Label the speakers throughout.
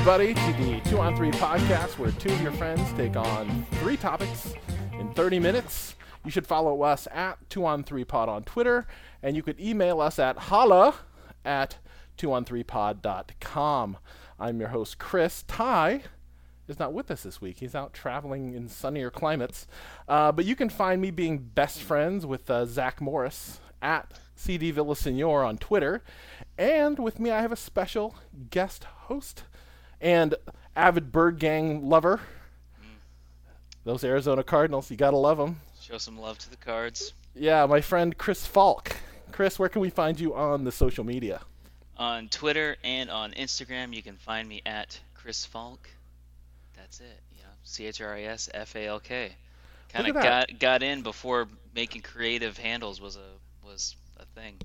Speaker 1: Everybody, to the Two on Three podcast, where two of your friends take on three topics in 30 minutes. You should follow us at Two on Three Pod on Twitter, and you could email us at holla at twoon3pod.com. I'm your host, Chris. Ty is not with us this week. He's out traveling in sunnier climates. Uh, but you can find me being best friends with uh, Zach Morris at CD Villasenor on Twitter. And with me, I have a special guest host and avid Bird Gang lover. Mm. Those Arizona Cardinals, you gotta love them.
Speaker 2: Show some love to the cards.
Speaker 1: Yeah, my friend Chris Falk. Chris, where can we find you on the social media?
Speaker 2: On Twitter and on Instagram, you can find me at Chris Falk. That's it. You know, C H R I S F A L K. Kind of got got in before making creative handles was a was a thing.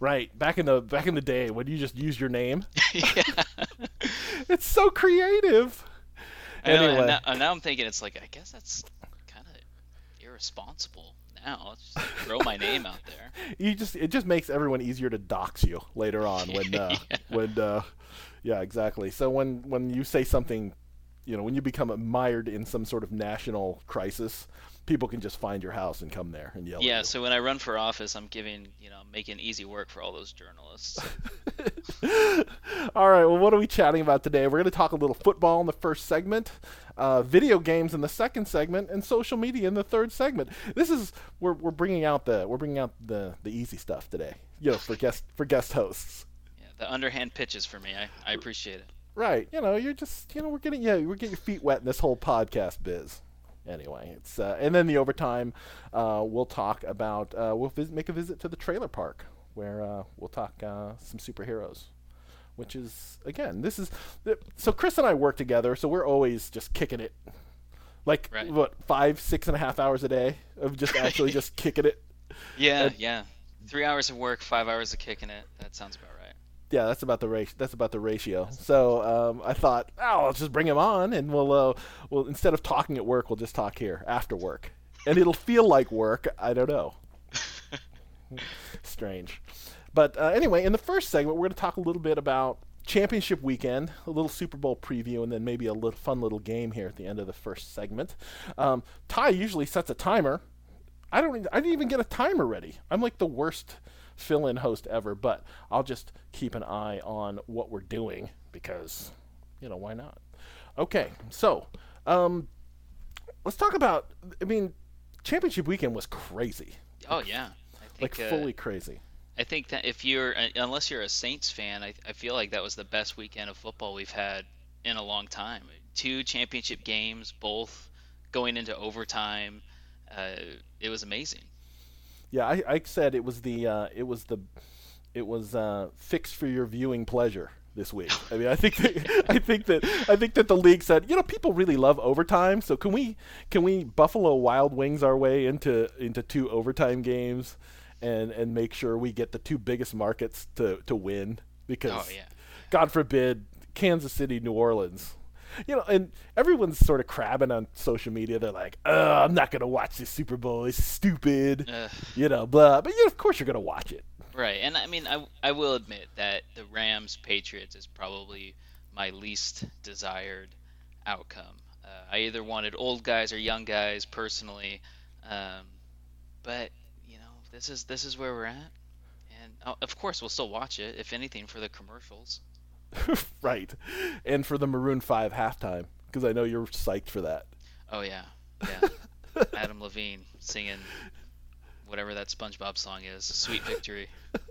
Speaker 1: Right, back in the back in the day when you just use your name.
Speaker 2: yeah.
Speaker 1: It's so creative.
Speaker 2: I know,
Speaker 1: Anyway.
Speaker 2: and now, and now I'm thinking it's like I guess that's kind of irresponsible now. Just throw my name out there.
Speaker 1: You just it just makes everyone easier to dox you later on when uh,
Speaker 2: Yeah.
Speaker 1: when uh, yeah exactly. So when when you say something, you know, when you become mired in some sort of national crisis, people can just find your house and come there and yell.
Speaker 2: Yeah. So when I run for office, I'm giving you know making easy work for all those journalists.
Speaker 1: All right. Well, what are we chatting about today? We're going to talk a little football in the first segment, uh, video games in the second segment, and social media in the third segment. This is we're we're bringing out the we're bringing out the the easy stuff today. You know, for guest for guest hosts.
Speaker 2: Yeah, the underhand pitches for me. I, I appreciate it.
Speaker 1: Right. You know, you're just you know we're getting yeah we're getting your feet wet in this whole podcast biz. Anyway, it's uh, and then the overtime, uh, we'll talk about uh, we'll vis- make a visit to the trailer park where uh, we'll talk uh, some superheroes, which is again this is th- so Chris and I work together, so we're always just kicking it, like
Speaker 2: Right.
Speaker 1: what five six and a half hours a day of just actually just kicking it.
Speaker 2: Yeah,
Speaker 1: And-
Speaker 2: yeah. Three hours of work, five hours of kicking it. That sounds about right.
Speaker 1: Yeah, that's about the ratio. That's about the ratio. So um, I thought, oh, I'll just bring him on, and we'll, uh, we'll instead of talking at work, we'll just talk here after work, and it'll feel like work. I don't know. Strange, but uh, anyway, in the first segment, we're going to talk a little bit about championship weekend, a little Super Bowl preview, and then maybe a little fun little game here at the end of the first segment. Um, Ty usually sets a timer. I don't. I didn't even get a timer ready. I'm like the worst fill-in host ever, but I'll just keep an eye on what we're doing because, you know, why not? Okay, so um, let's talk about. I mean, championship weekend was crazy,
Speaker 2: Oh yeah. I
Speaker 1: like
Speaker 2: uh,
Speaker 1: fully crazy.
Speaker 2: I think that if you're, uh, unless you're a Saints fan, I, I feel like that was the best weekend of football we've had in a long time. Two championship games, both going into overtime. Uh, it was amazing.
Speaker 1: Yeah, I, I said it was the uh, it was the it was uh, fixed for your viewing pleasure this week. I mean, I think that, I think that I think that the league said, you know, people really love overtime, so can we can we Buffalo Wild Wings our way into into two overtime games, and and make sure we get the two biggest markets to to win because
Speaker 2: Oh yeah.
Speaker 1: God forbid Kansas City, New Orleans. You know, and everyone's sort of crabbing on social media. They're like, "Oh, I'm not gonna watch this Super Bowl. It's stupid."
Speaker 2: Uh,
Speaker 1: you know, blah. But yeah, of course you're gonna watch it.
Speaker 2: Right, and I mean, I, I will admit that the Rams Patriots is probably my least desired outcome. Uh, I either wanted old guys or young guys personally, um, but you know, this is this is where we're at, and uh, of course we'll still watch it, if anything, for the commercials.
Speaker 1: right. And for the Maroon Five halftime, because I know you're psyched for that.
Speaker 2: Oh yeah, yeah. Adam Levine singing whatever that SpongeBob song is, "Sweet Victory."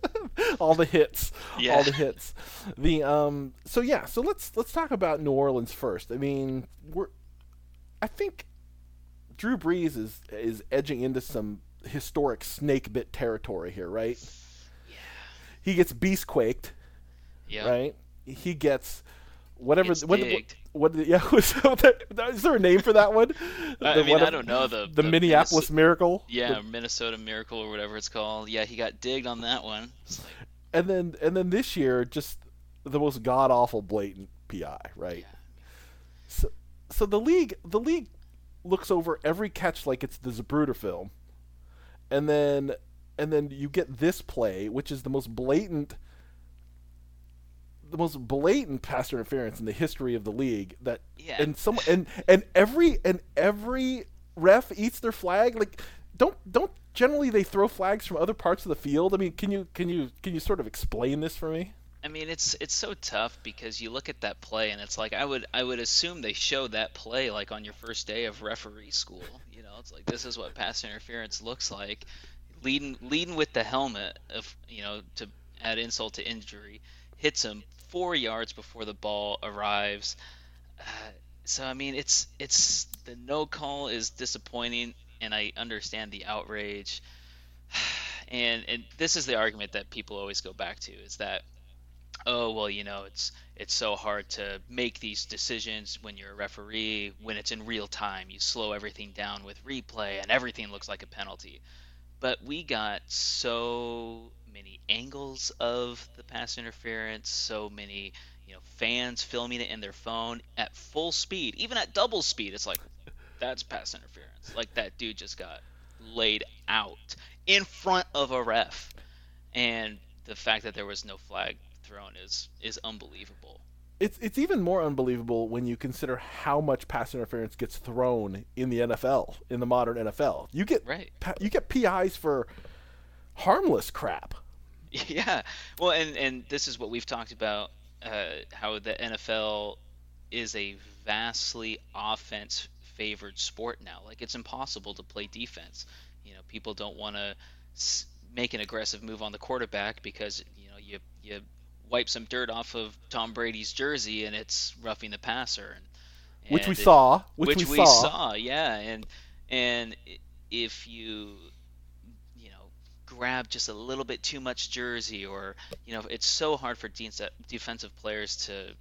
Speaker 1: all the hits, all the hits. The um. So yeah. So let's let's talk about New Orleans first. I mean, we're. I think Drew Brees is is edging into some historic snake bit territory here, right?
Speaker 2: Yeah.
Speaker 1: He gets beast quaked,
Speaker 2: Yeah.
Speaker 1: right? He gets whatever.
Speaker 2: Gets
Speaker 1: what,
Speaker 2: digged.
Speaker 1: what, what? Yeah. Was that, is there a name for that one?
Speaker 2: I
Speaker 1: The
Speaker 2: mean,
Speaker 1: what-
Speaker 2: I don't know the
Speaker 1: The, Minneapolis Miracle.
Speaker 2: Yeah,
Speaker 1: The-
Speaker 2: Minnesota Miracle or whatever it's called. Yeah, he got digged on that one. Like,
Speaker 1: and then and then this year, just the most god awful blatant PI, right?
Speaker 2: yeah.
Speaker 1: So, so the league the league looks over every catch like it's the Zapruder film, and then and then you get this play, which is the most blatant the most blatant pass interference in the history of the league. That
Speaker 2: Yeah.
Speaker 1: and some and and every and every ref eats their flag. Like don't don't generally they throw flags from other parts of the field. I mean, can you can you can you sort of explain this for me?
Speaker 2: I mean, it's it's so tough because you look at that play and it's like I would I would assume they show that play like on your first day of referee school. You know, it's like this is what pass interference looks like, leading leading with the helmet of you know to add insult to injury, hits him four yards before the ball arrives. Uh, so I mean, it's it's the no call is disappointing, and I understand the outrage. And and this is the argument that people always go back to is that oh well you know it's it's so hard to make these decisions when you're a referee when it's in real time you slow everything down with replay and everything looks like a penalty but we got so angles of the pass interference so many you know fans filming it in their phone at full speed even at double speed it's like that's pass interference like that dude just got laid out in front of a ref and the fact that there was no flag thrown is is unbelievable.
Speaker 1: It's it's even more unbelievable when you consider how much pass interference gets thrown in the NFL in the modern NFL. You get
Speaker 2: Right.
Speaker 1: you get PIs for harmless crap.
Speaker 2: Yeah. Well, and and this is what we've talked about uh, how the NFL is a vastly offense favored sport now. Like it's impossible to play defense. You know, people don't want to s- make an aggressive move on the quarterback because you know you you wipe some dirt off of Tom Brady's jersey and it's roughing the passer. And,
Speaker 1: Which we
Speaker 2: it-
Speaker 1: saw, which, we, saw.
Speaker 2: yeah, and and if you grab just a little bit too much jersey, or you know it's so hard for de- defensive players to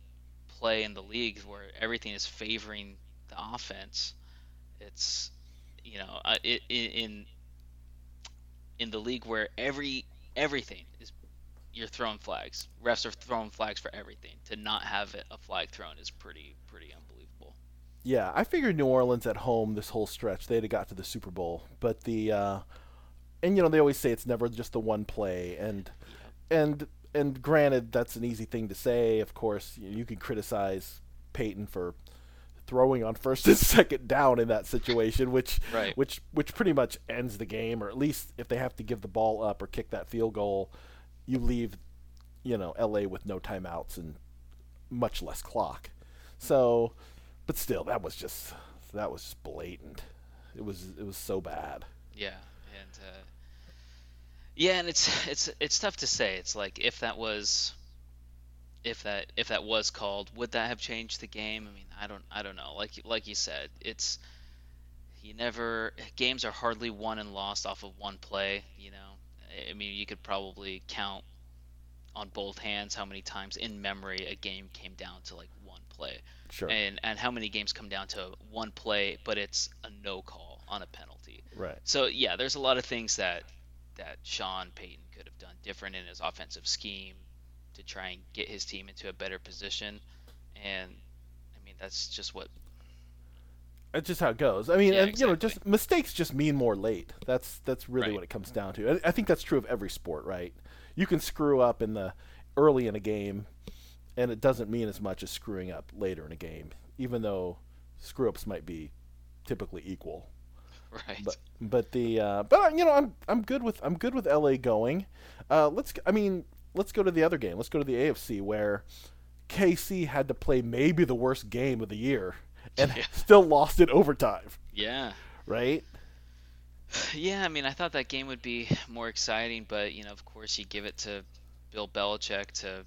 Speaker 2: play in the league where everything is favoring the offense. It's you know uh, it, in in the league where every everything is you're throwing flags. Refs are throwing flags for everything. To not have a flag thrown is pretty pretty unbelievable.
Speaker 1: Yeah, I figured New Orleans at home this whole stretch they'd have got to the Super Bowl, but the uh, and you know they always say it's never just the one play, and and and granted that's an easy thing to say. Of course, you, you can criticize Payton for throwing on first and second down in that situation, which
Speaker 2: Right.
Speaker 1: which which pretty much ends the game, or at least if they have to give the ball up or kick that field goal, you leave you know L.A. with no timeouts and much less clock. So, but still, that was just that was just blatant. It was it was so bad.
Speaker 2: Yeah, and uh, yeah, and it's it's it's tough to say. It's like if that was if that if that was called, would that have changed the game? I mean, I don't I don't know. Like like you said, it's you never games are hardly won and lost off of one play. You know, I mean, you could probably count on both hands how many times in memory a game came down to like one play,
Speaker 1: Sure.
Speaker 2: and and how many games come down to one play, but it's a no call on a penalty.
Speaker 1: right.
Speaker 2: So yeah, there's a lot of things that that Sean Payton could have done different in his offensive scheme to try and get his team into a better position. And I mean, that's just what
Speaker 1: That's just how it goes. I mean,
Speaker 2: Yeah,
Speaker 1: and, you know, just mistakes just mean more late. That's that's really
Speaker 2: Right.
Speaker 1: what it comes down to. I, I think that's true of every sport, right? You can screw up in the early in a game, and it doesn't mean as much as screwing up later in a game, even though screw ups might be typically equal.
Speaker 2: right.
Speaker 1: But but the uh, but you know I'm I'm good with I'm good with LA going. Uh, let's I mean let's go to the other game. Let's go to the AFC where KC had to play maybe the worst game of the year and
Speaker 2: Yeah.
Speaker 1: still lost in overtime.
Speaker 2: yeah.
Speaker 1: Right?
Speaker 2: Yeah, I mean, I thought that game would be more exciting, but you know, of course, you give it to Bill Belichick to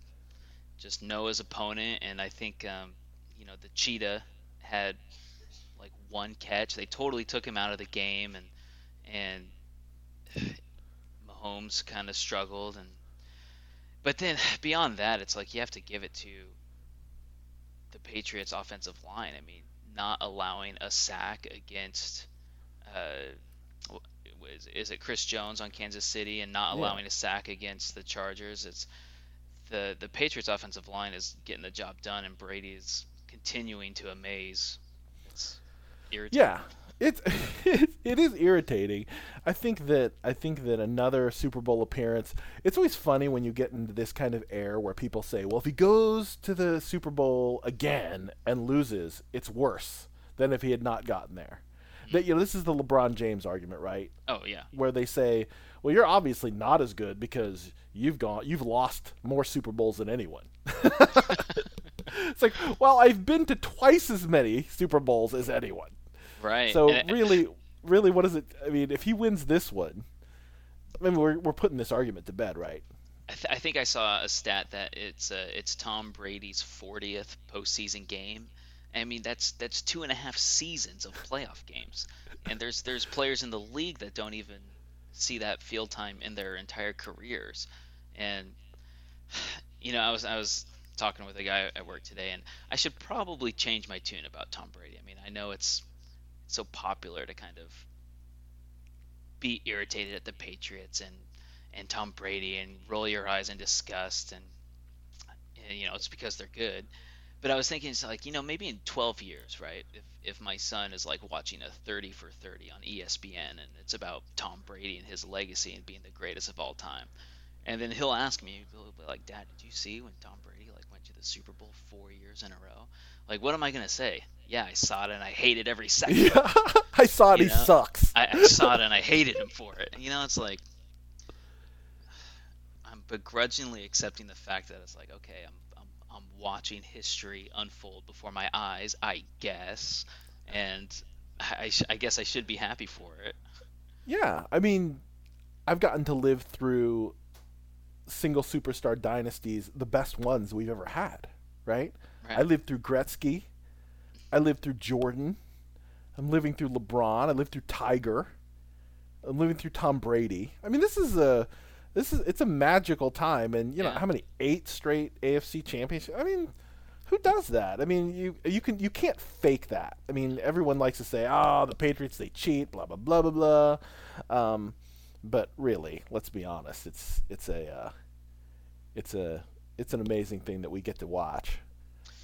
Speaker 2: just know his opponent, and I think um, you know the cheetah had one catch. They totally took him out of the game, and and Mahomes kind of struggled, and but then beyond that, it's like you have to give it to the Patriots' offensive line. I mean, not allowing a sack against. Uh, is, is it Chris Jones on Kansas City and not
Speaker 1: Yeah.
Speaker 2: allowing a sack against the Chargers? It's the the Patriots offensive line is getting the job done, and Brady is continuing to amaze. Irritating.
Speaker 1: Yeah. It's, it is irritating. I think that I think that another Super Bowl appearance. It's always funny when you get into this kind of air where people say, "Well, if he goes to the Super Bowl again and loses, it's worse than if he had not gotten there." Hmm. That you know, this is the LeBron James argument, right?
Speaker 2: Oh yeah.
Speaker 1: Where they say, "Well, you're obviously not as good because you've gone, you've lost more Super Bowls than anyone." it's like, well, I've been to twice as many Super Bowls as anyone.
Speaker 2: Right.
Speaker 1: So
Speaker 2: And-
Speaker 1: really, really, what is it? I mean, if he wins this one, I mean, we're we're putting this argument to bed, right?
Speaker 2: I, th- I think I saw a stat that it's uh, it's Tom Brady's 40th postseason game. I mean that's that's two and a half seasons of playoff games, and there's there's players in the league that don't even see that field time in their entire careers, and you know I was I was talking with a guy at work today, and I should probably change my tune about Tom Brady. I mean I know it's so popular to kind of be irritated at the Patriots and and Tom Brady and roll your eyes in disgust and, and you know it's because they're good. But I was thinking it's like you know maybe in 12 years, right? If if my son is like watching a 30 for 30 on ESPN and it's about Tom Brady and his legacy and being the greatest of all time, and then he'll ask me he'll be like, Dad, did you see when Tom Brady like went to the Super Bowl four years in a row? Like what am I gonna say? Yeah, I saw it and I hated every second.
Speaker 1: Yeah, I saw it.
Speaker 2: You
Speaker 1: he
Speaker 2: know?
Speaker 1: sucks.
Speaker 2: I, I saw it and I hated him for it. You know, it's like I'm begrudgingly accepting the fact that it's like, okay, I'm I'm, I'm watching history unfold before my eyes, I guess, and I, I sh- I guess I should be happy for it.
Speaker 1: Yeah, I mean, I've gotten to live through single superstar dynasties, the best ones we've ever had, right?
Speaker 2: Right.
Speaker 1: I lived through Gretzky. I lived through Jordan. I'm living through LeBron. I lived through Tiger. I'm living through Tom Brady. I mean, this is a this is it's a magical time, and you know
Speaker 2: Yeah.
Speaker 1: how many eight straight AFC championships. I mean, who does that? I mean, you you can you can't fake that. I mean, everyone likes to say, "Oh, the Patriots they cheat," blah blah blah blah blah. Um, but really, let's be honest. It's it's a uh, it's a it's an amazing thing that we get to watch.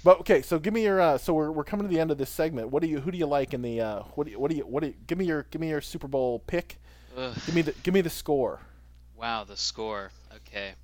Speaker 1: But okay, so give me your uh, so we're, we're coming to the end of this segment. What do you who do you like in the uh, what do you, what do you what do you, give me your give me your Super Bowl pick.
Speaker 2: Ugh.
Speaker 1: Give me the give me the score.
Speaker 2: Wow, the score. Okay.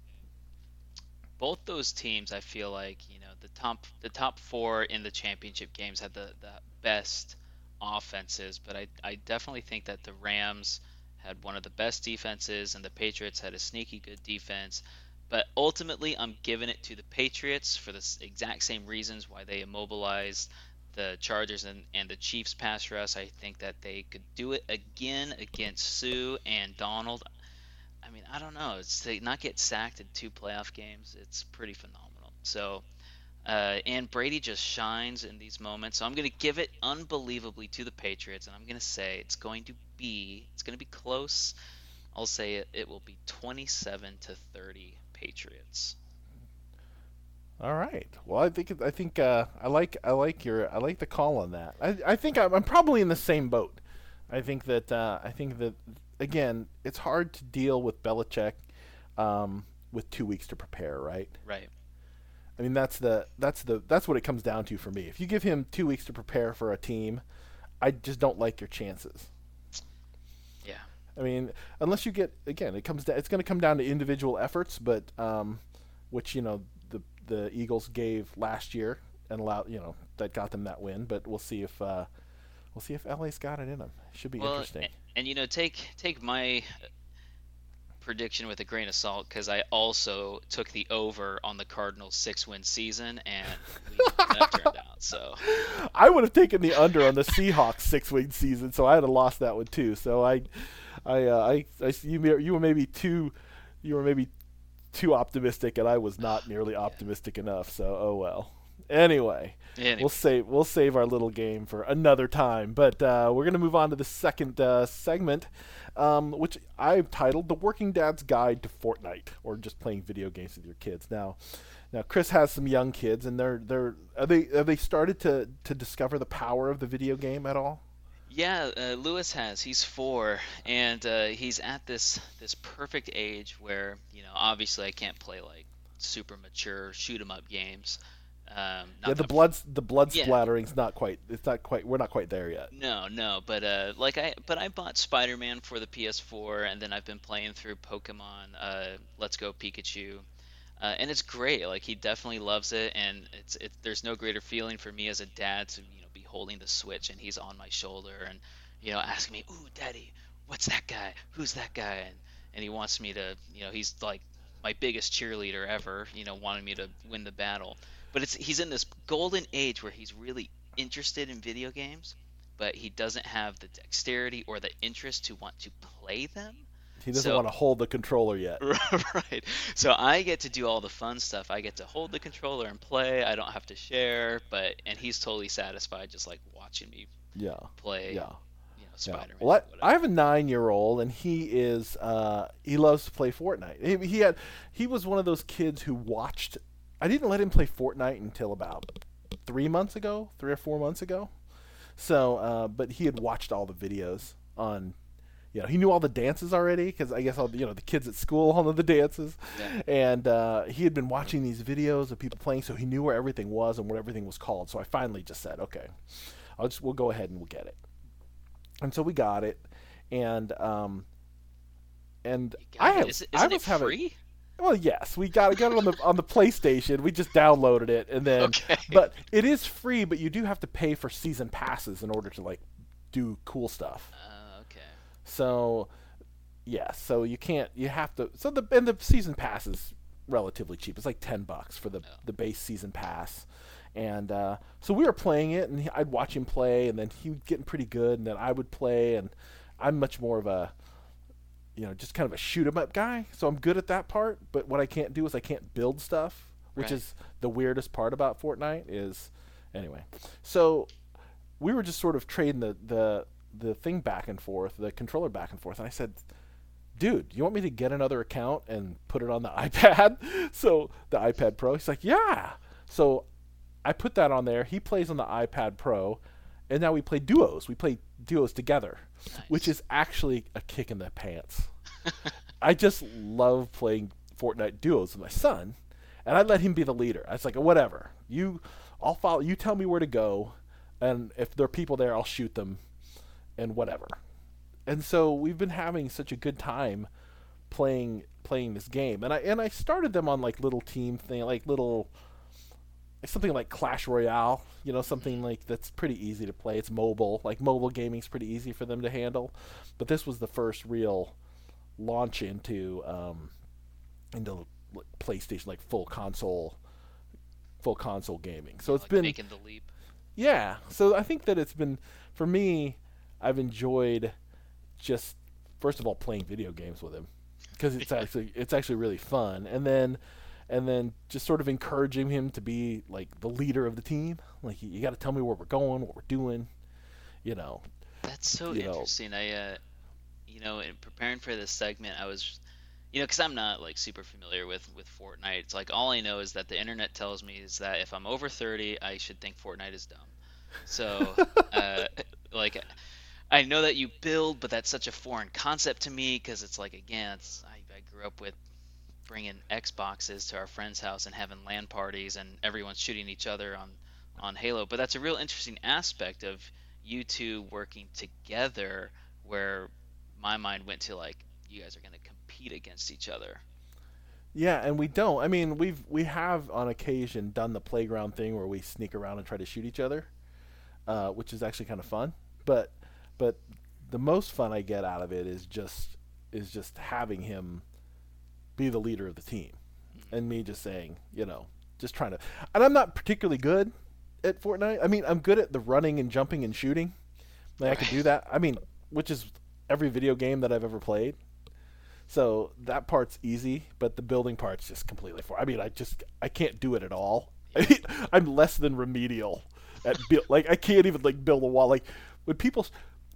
Speaker 2: Both those teams, I feel like you know the top the top four in the championship games had the, the best offenses, but I I definitely think that the Rams had one of the best defenses, and the Patriots had a sneaky good defense. But ultimately, I'm giving it to the Patriots for the exact same reasons why they immobilized the Chargers and, and the Chiefs pass rush. I think that they could do it again against Suh and Donald. I mean, I don't know. It's to not get sacked in two playoff games. It's pretty phenomenal. So, uh, and Brady just shines in these moments. So I'm going to give it unbelievably to the Patriots, and I'm going to say it's going to be it's going to be close. I'll say it, it will be 27 to 30 Patriots.
Speaker 1: All right. Well, I think I think uh, I like I like your I like the call on that. I I think I'm, I'm probably in the same boat. I think that uh, I think that again, it's hard to deal with Belichick um, with two weeks to prepare, right?
Speaker 2: Right.
Speaker 1: I mean, that's the that's the that's what it comes down to for me. If you give him two weeks to prepare for a team, I just don't like your chances. I mean, unless you get again, it comes down. It's going to come down to individual efforts, but um, which you know the the Eagles gave last year and allowed you know that got them that win. But we'll see if uh, we'll see if LA's got it in them. It should be
Speaker 2: Well,
Speaker 1: interesting.
Speaker 2: a- and you know, take take my prediction with a grain of salt because I also took the over on the Cardinals' six-win season, and that turned out. So
Speaker 1: I would have taken the under on the Seahawks six win season, so I had have lost that one too. So I, I, uh, I, I you, you were maybe too, you were maybe too optimistic, and I was not nearly optimistic enough. So oh well. Anyway,
Speaker 2: anyway,
Speaker 1: we'll save we'll save our little game for another time. But uh, we're gonna move on to the second uh, segment, um, which I've titled "The Working Dad's Guide to Fortnite," or just playing video games with your kids. Now, now Chris has some young kids, and they're they're are they have they started to to discover the power of the video game at all?
Speaker 2: Yeah, uh, Lewis has. He's four, and uh, he's at this this perfect age where you know, obviously, I can't play like super mature shoot 'em up games. Um, not
Speaker 1: Yeah, the
Speaker 2: that-
Speaker 1: blood the blood
Speaker 2: Yeah.
Speaker 1: splattering's not quite. It's not quite. We're not quite there yet.
Speaker 2: No, no, but uh, like I, but I bought Spider-Man for the PS4, and then I've been playing through Pokemon. Uh, Let's Go Pikachu, uh, and it's great. Like he definitely loves it, and it's it. There's no greater feeling for me as a dad to you holding the Switch and he's on my shoulder and you know asking me, "Ooh, Daddy, what's that guy? Who's that guy?" And and he wants me to, you know, he's like my biggest cheerleader ever. You know, wanting me to win the battle. But it's he's in this golden age where he's really interested in video games, but he doesn't have the dexterity or the interest to want to play them.
Speaker 1: He doesn't
Speaker 2: So-
Speaker 1: want to hold the controller yet.
Speaker 2: right. So I get to do all the fun stuff. I get to hold the controller and play. I don't have to share, but and he's totally satisfied just like watching me
Speaker 1: Yeah.
Speaker 2: play.
Speaker 1: Yeah.
Speaker 2: You know,
Speaker 1: Yeah.
Speaker 2: Spider-Man.
Speaker 1: Well, I, I have a nine-year-old, and he is uh, he loves to play Fortnite. He, he had he was one of those kids who watched. I didn't let him play Fortnite until about three months ago, three or four months ago. So, uh, but he had watched all the videos on. You know, he knew all the dances already because I guess all the, you know the kids at school all know the dances,
Speaker 2: Yeah.
Speaker 1: and uh, he had been watching these videos of people playing, so he knew where everything was and what everything was called. So I finally just said, okay, I'll just we'll go ahead and we'll get it and so we got it, and um, and I have
Speaker 2: Is,
Speaker 1: I was
Speaker 2: it
Speaker 1: having
Speaker 2: free?
Speaker 1: well, yes, we got got it on the on the PlayStation. We just downloaded it, and then
Speaker 2: Okay.
Speaker 1: but it is free, but you do have to pay for season passes in order to like do cool stuff.
Speaker 2: Uh.
Speaker 1: So yeah, so you can't you have to so the and the season pass is relatively cheap. It's like ten bucks for the
Speaker 2: Oh.
Speaker 1: the base season pass. And uh, so we were playing it, and he, I'd watch him play, and then he was getting pretty good, and then I would play, and I'm much more of a, you know, just kind of a shoot 'em up guy. So I'm good at that part, but what I can't do is I can't build stuff, which
Speaker 2: Right.
Speaker 1: is the weirdest part about Fortnite. Is anyway, so we were just sort of trading the the the thing back and forth, the controller back and forth, and I said, "Dude, you want me to get another account and put it on the iPad?" so the iPad Pro. He's like, "Yeah." So I put that on there. He plays on the iPad Pro, and now we play duos. We play duos together, which is actually a kick in the pants. I just love playing Fortnite duos with my son, and I let him be the leader. I was like, whatever, you, I'll follow. You tell me where to go, and if there are people there, I'll shoot them, and whatever. And so we've been having such a good time playing playing this game, and I and I started them on like little team thing, like little like something like Clash Royale, you know, something like that's pretty easy to play. It's mobile, like mobile gaming's pretty easy for them to handle. But this was the first real launch into um, into like, PlayStation, like full console, full console gaming. So it's
Speaker 2: like
Speaker 1: been
Speaker 2: making the leap.
Speaker 1: yeah. So I think that it's been for me. I've enjoyed just first of all playing video games with him because it's actually it's actually really fun, and then and then just sort of encouraging him to be like the leader of the team. Like you, got to tell me where we're going, what we're doing. You know.
Speaker 2: That's so
Speaker 1: you know-
Speaker 2: interesting. I, uh, you know, in preparing for this segment, I was, you know, because I'm not like super familiar with with Fortnite. It's like all I know is that the internet tells me is that if I'm over 30, I should think Fortnite is dumb. So, uh, like, I know that you build, but that's such a foreign concept to me because it's like again, it's I, I grew up with bringing Xboxes to our friend's house and having LAN parties and everyone's shooting each other on on Halo. But that's a real interesting aspect of you two working together where my mind went to like you guys are going to compete against each other.
Speaker 1: Yeah, and we don't. I mean, we've we have on occasion done the playground thing where we sneak around and try to shoot each other, uh, which is actually kind of fun. But but the most fun I get out of it is just is just having him be the leader of the team, and me just saying, you know, just trying to. And I'm not particularly good at Fortnite. I mean, I'm good at the running and jumping and shooting. Like I can do that. I mean, which is every video game that I've ever played. So that part's easy, but the building part's just completely for. I mean, I just I can't do it at all. I mean, I'm less than remedial at build. Like I can't even like build a wall. Like when people,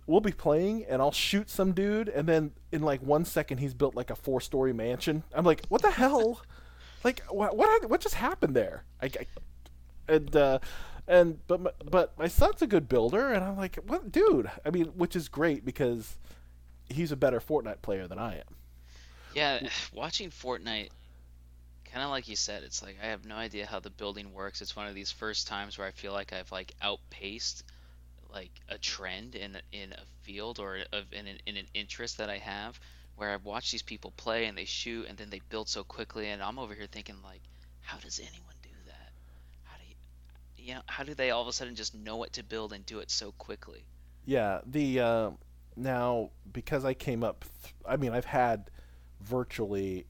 Speaker 1: we'll be playing and I'll shoot some dude, and then in like one second he's built like a four story mansion. I'm like, what the hell? like what what what just happened there? I, I and uh, and but my, but my son's a good builder, and I'm like, what, dude? I mean, which is great because he's a better Fortnite player than I am.
Speaker 2: Yeah, watching Fortnite kind of like you said, it's like I have no idea how the building works. It's one of these first times where I feel like I've like outpaced like a trend in in a field or of in an, in an interest that I have where I've watched these people play and they shoot and then they build so quickly and I'm over here thinking like how does anyone do that? How do you, you know, how do they all of a sudden just know what to build and do it so quickly?
Speaker 1: Yeah, the uh, now because I came up, th- I mean, I've had virtually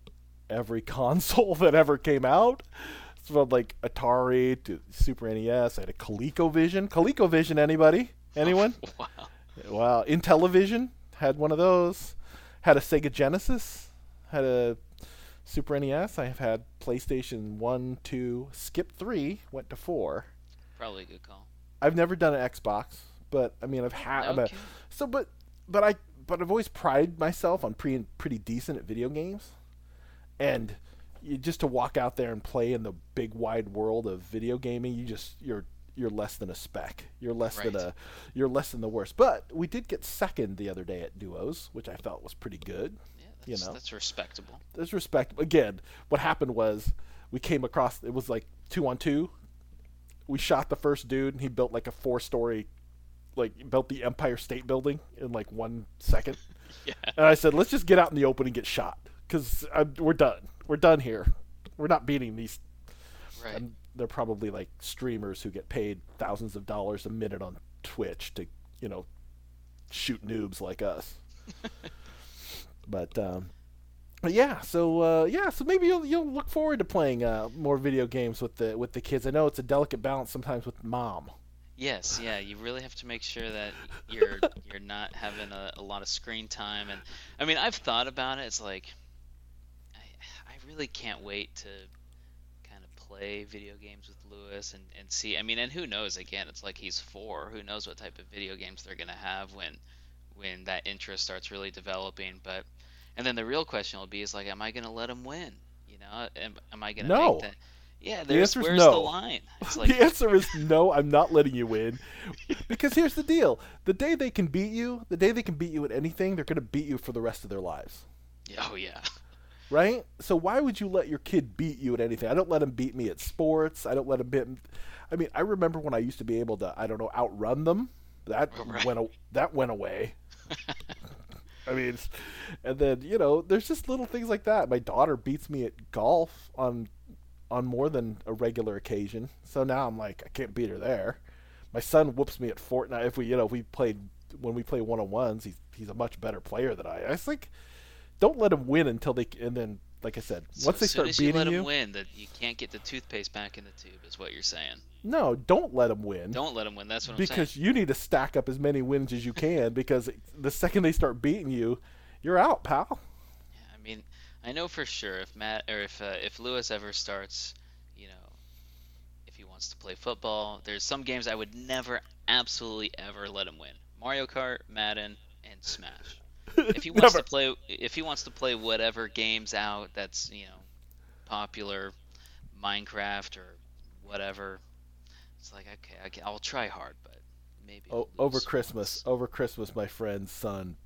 Speaker 1: every console that ever came out, from like Atari to Super NES. I had a ColecoVision. ColecoVision, anybody? Anyone?
Speaker 2: wow.
Speaker 1: Wow. Intellivision had one of those. Had a Sega Genesis. Had a Super NES. I have had PlayStation One, Two, skip three, went to four.
Speaker 2: Probably a good call.
Speaker 1: I've never done an Xbox, but I mean, I've had. A,
Speaker 2: Okay.
Speaker 1: so, but but I but I've always prided myself on pretty pretty decent at video games, and you, just to walk out there and play in the big wide world of video gaming, you just you're you're less than a speck. You're less than a you're less than the worst. But we did get second the other day at duos, which I felt was pretty good.
Speaker 2: Yeah,
Speaker 1: You
Speaker 2: that's,
Speaker 1: know.
Speaker 2: that's respectable.
Speaker 1: There's respect. Again, what happened was we came across it was like two on two. We shot the first dude, and he built like a four story, like built the Empire State Building in like one second.
Speaker 2: Yeah.
Speaker 1: And I said, let's just get out in the open and get shot because uh, we're done. We're done here. We're not beating these.
Speaker 2: Right.
Speaker 1: And they're probably like streamers who get paid thousands of dollars a minute on Twitch to, you know, shoot noobs like us. but um, but yeah, so uh, yeah, so maybe you'll you'll look forward to playing uh, more video games with the with the kids. I know it's a delicate balance sometimes with mom.
Speaker 2: Yes, yeah, you really have to make sure that you're you're not having a, a lot of screen time and I mean, I've thought about it. It's like I I really can't wait to play video games with Lewis and and see. I mean, and who knows again, it's like he's 4. Who knows what type of video games they're going to have when when that interest starts really developing, but and then the real question will be is like am I going to let him win? You know, am, am I going to
Speaker 1: No.
Speaker 2: make that Yeah, there's
Speaker 1: answer's
Speaker 2: where's
Speaker 1: no.
Speaker 2: the line? It's like
Speaker 1: the answer is no. I'm not letting you win, because here's the deal: the day they can beat you, the day they can beat you at anything, they're going to beat you for the rest of their lives,
Speaker 2: oh yeah.
Speaker 1: Right? So why would you let your kid beat you at anything? I don't let him beat me at sports. I don't let him beat. I mean, I remember when I used to be able to, I don't know, outrun them. That
Speaker 2: Right.
Speaker 1: went a- that went away. I mean, and then you know, there's just little things like that. My daughter beats me at golf on on more than a regular occasion, so now I'm like, I can't beat her there. My son whoops me at Fortnite. If we, you know, if we played when we play one on ones, he's he's a much better player than I. I was like, don't let them win until they. And then, like I said,
Speaker 2: So
Speaker 1: once they start
Speaker 2: as you
Speaker 1: beating
Speaker 2: let
Speaker 1: you,
Speaker 2: win, that you can't get the toothpaste back in the tube, is what you're saying.
Speaker 1: no, don't let them win.
Speaker 2: Don't let them win. That's what I'm saying.
Speaker 1: because
Speaker 2: saying.
Speaker 1: you need to stack up as many wins as you can because the second they start beating you, you're out, pal.
Speaker 2: Yeah, I mean, I know for sure if Matt or if uh, if Lewis ever starts, you know, if he wants to play football, there's some games I would never, absolutely ever let him win. Mario Kart, Madden, and Smash. If he wants
Speaker 1: Never.
Speaker 2: to play, if he wants to play whatever games out that's you know popular, Minecraft or whatever, it's like okay, I'll try hard, but maybe
Speaker 1: O-
Speaker 2: I'll
Speaker 1: over Christmas,
Speaker 2: once.
Speaker 1: over Christmas, my friend's son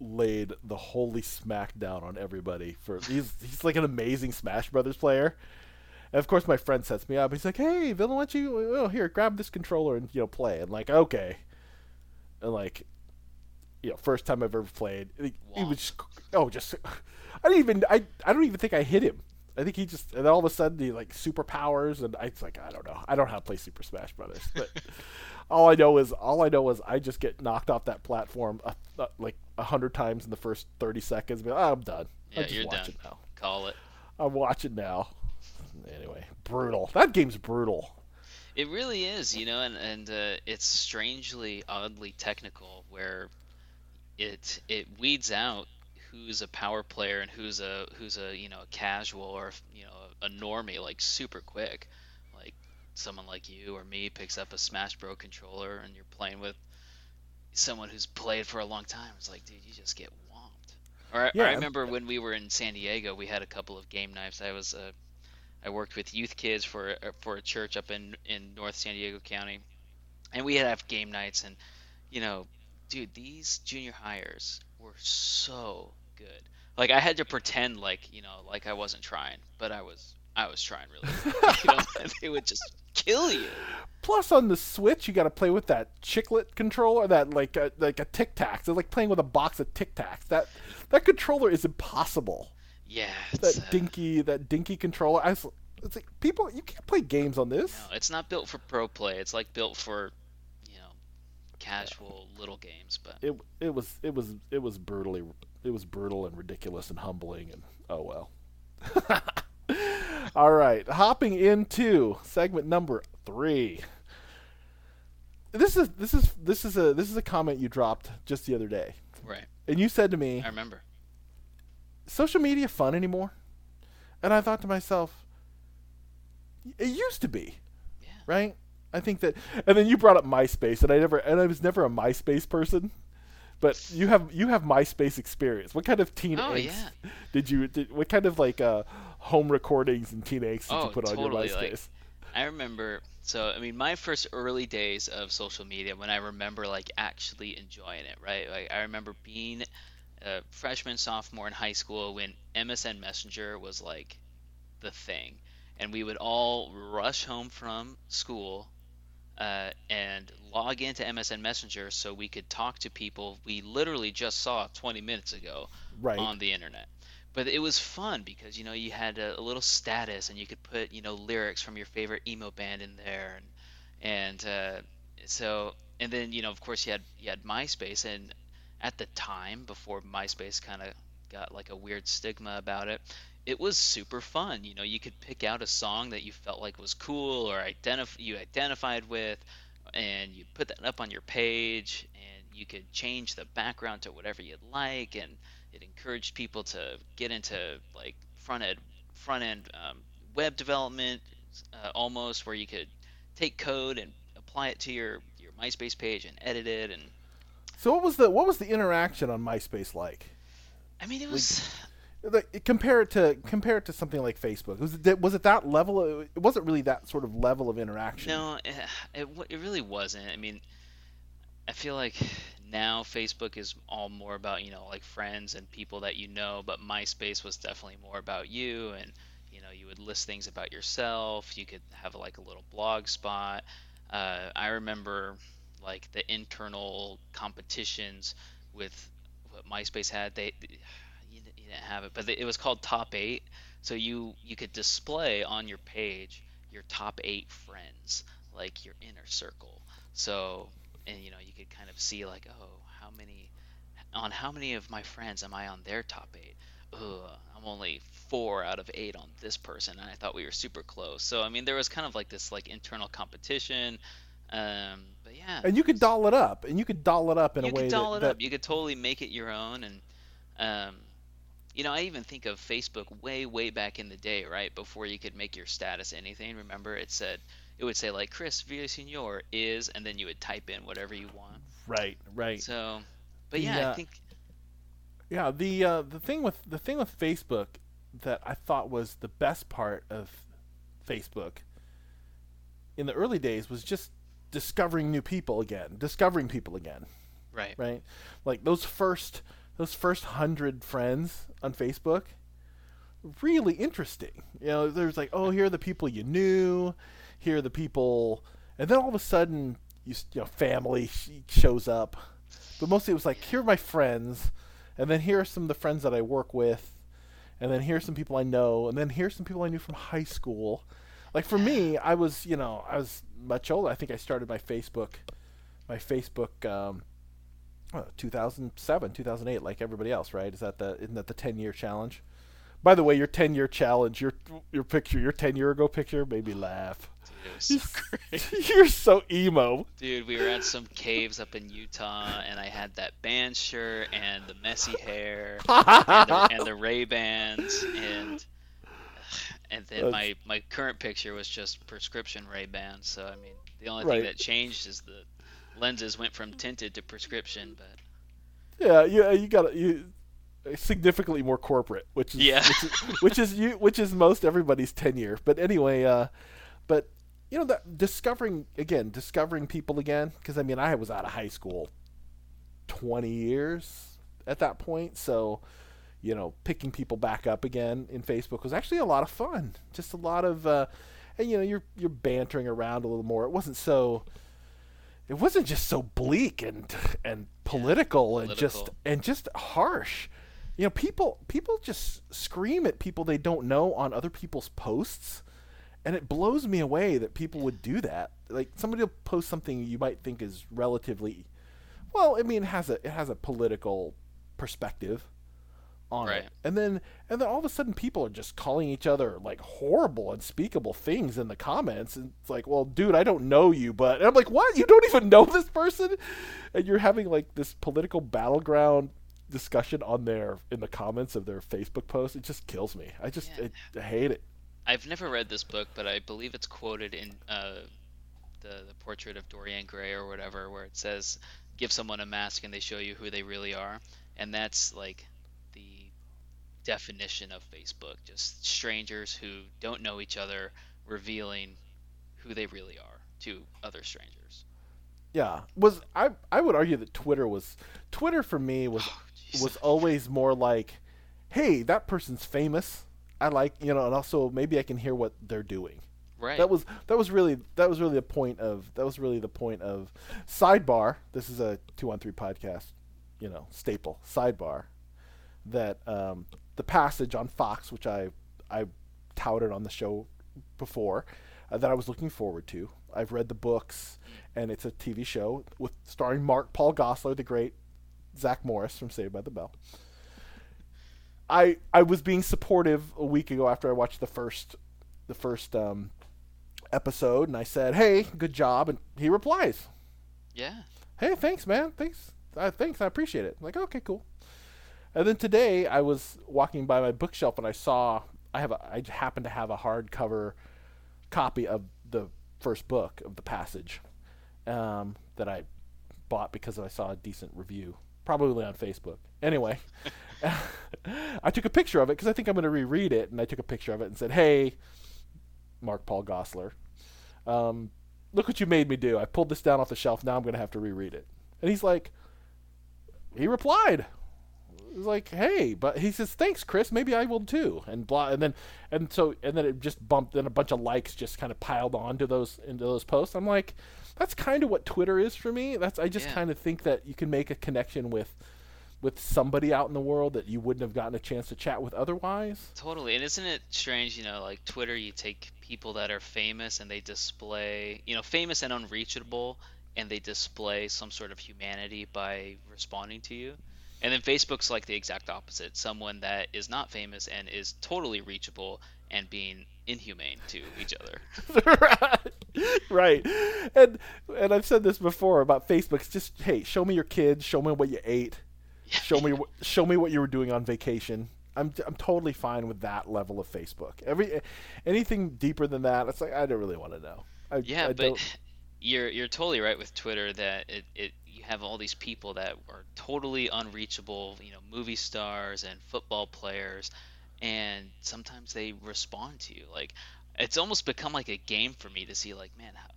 Speaker 1: laid the holy smackdown on everybody. For he's he's like an amazing Smash Brothers player. And of course, my friend sets me up. He's like, "Hey, Villain, why don't you oh, here grab this controller and you know play?" And like, okay, and like, you know, first time I've ever played, he, he was just, oh, just I didn't even I I don't even think I hit him. I think he just and then all of a sudden he like superpowers and I, it's like I don't know. I don't know how to play Super Smash Brothers, but all I know is all I know is I just get knocked off that platform uh, uh, like a hundred times in the first thirty seconds. But I'm done.
Speaker 2: Yeah,
Speaker 1: I'm just
Speaker 2: you're
Speaker 1: watching
Speaker 2: done.
Speaker 1: now.
Speaker 2: Call it.
Speaker 1: I'm watching now. Anyway, brutal. That game's brutal.
Speaker 2: It really is, you know, and and uh, it's strangely, oddly technical, where it it weeds out who's a power player and who's a who's a you know a casual or you know a normie like super quick, like someone like you or me picks up a Smash Bro controller and you're playing with someone who's played for a long time. It's like, dude, you just get whomped. Or I,
Speaker 1: Yeah,
Speaker 2: I
Speaker 1: and-
Speaker 2: remember when we were in San Diego, we had a couple of game knives. I was uh, I worked with youth kids for uh, for a church up in in North San Diego County, and we had have game nights. And you know, dude, these junior hires were so good. Like I had to pretend like you know like I wasn't trying, but I was I was trying really hard. you know, they would just kill you.
Speaker 1: Plus, on the Switch, you got to play with that chiclet controller, that like a, like a Tic Tacs. It's like playing with a box of Tic Tacs. That that controller is impossible.
Speaker 2: Yeah,
Speaker 1: That
Speaker 2: uh,
Speaker 1: dinky that dinky controller. I was, it's like people, you can't play games on this.
Speaker 2: No, it's not built for pro play. It's like built for, casual little games. But
Speaker 1: It it was it was it was brutally it was brutal and ridiculous and humbling and oh well. All right, hopping into segment number three. This is this is this is a this is a comment you dropped just the other day,
Speaker 2: right,
Speaker 1: and you said to me,
Speaker 2: I remember.
Speaker 1: "Social media fun anymore?" And I thought to myself, "It used to be,
Speaker 2: Yeah.
Speaker 1: right?" I think that, and then you brought up MySpace, and I never, and I was never a MySpace person, but you have you have MySpace experience. What kind of teen
Speaker 2: Oh,
Speaker 1: angst
Speaker 2: yeah.
Speaker 1: did you? Did, what kind of like uh, home recordings and teen angst did
Speaker 2: Oh,
Speaker 1: you put on
Speaker 2: totally,
Speaker 1: your
Speaker 2: like-
Speaker 1: MySpace?
Speaker 2: I remember. So I mean, my first early days of social media, when I remember like actually enjoying it, right? Like I remember being a freshman, sophomore in high school when MSN Messenger was like the thing, and we would all rush home from school uh, and log into MSN Messenger so we could talk to people we literally just saw 20 minutes ago
Speaker 1: right.
Speaker 2: on the internet. But it was fun because you know you had a, a little status and you could put you know lyrics from your favorite emo band in there and and uh, so and then you know of course you had you had MySpace and at the time before MySpace kind of got like a weird stigma about it it was super fun you know you could pick out a song that you felt like was cool or identif- you identified with and you put that up on your page and you could change the background to whatever you'd like and it encouraged people to get into like front end front end um, web development uh, almost where you could take code and apply it to your your MySpace page and edit it and
Speaker 1: So what was the what was the interaction on MySpace like?
Speaker 2: I mean it was
Speaker 1: Like, compare it to compare it to something like Facebook. Was it was it that level? Of, it wasn't really that sort of level of interaction.
Speaker 2: no it, it it really wasn't I mean I feel like now Facebook is all more about you know like friends and people that you know but MySpace was definitely more about you and you know you would list things about yourself you could have like a little blog spot uh, I remember like the internal competitions with what MySpace had they didn't have it but it was called top 8 so you you could display on your page your top 8 friends like your inner circle so and you know you could kind of see like oh how many on how many of my friends am I on their top 8 Ugh, I'm only four out of eight on this person, and I thought we were super close. So I mean, there was kind of like this like internal competition. Um, but yeah,
Speaker 1: And you could doll it up, and you could doll it up in
Speaker 2: you
Speaker 1: a way
Speaker 2: could doll
Speaker 1: that,
Speaker 2: it
Speaker 1: that
Speaker 2: up. You could totally make it your own, and um, you know, I even think of Facebook way, way back in the day, right before you could make your status anything. Remember, it said it would say like Chris Villasenor is, and then you would type in whatever you want.
Speaker 1: right, right.
Speaker 2: So, but yeah,
Speaker 1: uh,
Speaker 2: I think
Speaker 1: Yeah, the uh, the thing with the thing with Facebook that I thought was the best part of Facebook in the early days was just discovering new people again, discovering people again,
Speaker 2: right,
Speaker 1: right? Like those first those first hundred friends on Facebook, really interesting. You know, there's like, oh, here are the people you knew, here are the people, and then all of a sudden, you, you know, family sh- shows up, but mostly it was like, here are my friends, and then here are some of the friends that I work with, and then here are some people I know, and then here are some people I knew from high school. Like for me, I was, you know, I was much older. I think I started my Facebook, my Facebook, um, uh, 2007, 2008, like everybody else, right? Is that the isn't that the 10 year challenge? By the way, your 10 year challenge, your your picture, your 10 year ago picture made me laugh.
Speaker 2: dude, so.
Speaker 1: You're so emo.
Speaker 2: Dude, we were at some caves up in Utah, and I had that band shirt and the messy hair and the, and the Ray Bans, and and then
Speaker 1: That's-
Speaker 2: my my current picture was just prescription Ray Bans. So I mean, the only
Speaker 1: Right.
Speaker 2: thing that changed is the lenses went from tinted to prescription. But
Speaker 1: Yeah, you you got you significantly more corporate, which is
Speaker 2: Yeah.
Speaker 1: which is, which is you which is most everybody's tenure. But anyway, uh, but you know that discovering again, discovering people again because I mean I was out of high school 20 years at that point, so you know, picking people back up again in Facebook was actually a lot of fun. Just a lot of, uh, and you know, you're you're bantering around a little more. It wasn't so. It wasn't just so bleak and and political,
Speaker 2: yeah,
Speaker 1: and just and just harsh. You know, people people just scream at people they don't know on other people's posts, and it blows me away that people would do that. Like somebody will post something you might think is relatively, well, I mean, it has a it has a political perspective on
Speaker 2: right.
Speaker 1: it. And then and then all of a sudden people are just calling each other like horrible, unspeakable things in the comments. And it's like, well, dude, I don't know you, but and I'm like, what? You don't even know this person? And you're having like this political battleground discussion on their in the comments of their Facebook post. It just kills me. I just yeah. I, I hate it.
Speaker 2: I've never read this book, but I believe it's quoted in uh, the the portrait of Dorian Gray or whatever, where it says, "Give someone a mask and they show you who they really are," and that's like definition of Facebook. Just strangers who don't know each other revealing who they really are to other strangers.
Speaker 1: Yeah, was I? I would argue that Twitter was Twitter for me was oh, was always more like, hey, that person's famous. I like you know, and also maybe I can hear what they're doing.
Speaker 2: Right.
Speaker 1: That was that was really that was really the point of that was really the point of sidebar. This is a two on three podcast, you know, staple sidebar. That um, the passage on Fox, which I I touted on the show before, uh, that I was looking forward to. I've read the books, and it's a TV show with starring Mark Paul Gosselaar, the great Zach Morris from Saved by the Bell. I I was being supportive a week ago after I watched the first the first um, episode, and I said, "Hey, good job," and he replies,
Speaker 2: "Yeah,
Speaker 1: hey, thanks, man, thanks, uh, thanks, I appreciate it." I'm like, okay, cool. And then today I was walking by my bookshelf and I saw I have a I happen to have a hardcover copy of the first book of the passage um, that I bought because I saw a decent review, probably on Facebook. Anyway, I took a picture of it because I think I'm going to reread it, and I took a picture of it and said, "Hey, Mark Paul Gosselaar, um, look what you made me do. I pulled this down off the shelf. Now I'm going to have to reread it." And he's like, he replied, like, hey, but he says, thanks, Chris. Maybe I will too. And blah, and then, and so, and then it just bumped. Then a bunch of likes just kind of piled onto those into those posts. I'm like, that's kind of what Twitter is for me. That's I just yeah. kind of think that you can make a connection with with somebody out in the world that you wouldn't have gotten a chance to chat with otherwise.
Speaker 2: Totally. And isn't it strange, you know, like Twitter, you take people that are famous and they display, you know, famous and unreachable, and they display some sort of humanity by responding to you. And then Facebook's like the exact opposite someone that is not famous and is totally reachable and being inhumane to each other.
Speaker 1: right. And and I've said this before about Facebook. It's just hey, show me your kids, show me what you ate. Show me show me what you were doing on vacation. I'm I'm totally fine with that level of Facebook. Every anything deeper than that, it's like I don't really want to know. I,
Speaker 2: yeah,
Speaker 1: I
Speaker 2: but you're you're totally right with Twitter that it, it you have all these people that are totally unreachable, you know, movie stars and football players, and sometimes they respond to you. Like, it's almost become like a game for me to see, like, man, how,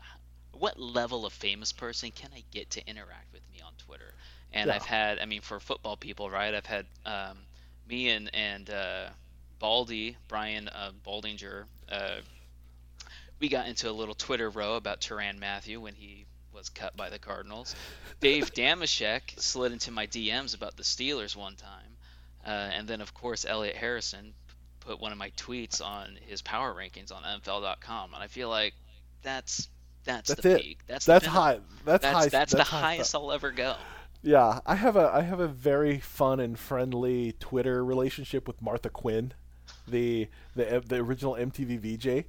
Speaker 2: what level of famous person can I get to interact with me on Twitter? And yeah. I've had, I mean, for football people, right? I've had um, me and and uh, Baldy, Brian uh, Baldinger. Uh, we got into a little Twitter row about Tyrann Mathieu when he was cut by the Cardinals. Dave Dameshek slid into my DMs about the Steelers one time, uh, and then of course Elliot Harrison put one of my tweets on his power rankings on NFL.com, and I feel like that's that's,
Speaker 1: that's
Speaker 2: the
Speaker 1: it.
Speaker 2: peak. That's
Speaker 1: that's high. That's,
Speaker 2: that's
Speaker 1: high.
Speaker 2: That's, the highest stuff. I'll ever go.
Speaker 1: Yeah, I have a I have a very fun and friendly Twitter relationship with Martha Quinn, the the the original MTV VJ.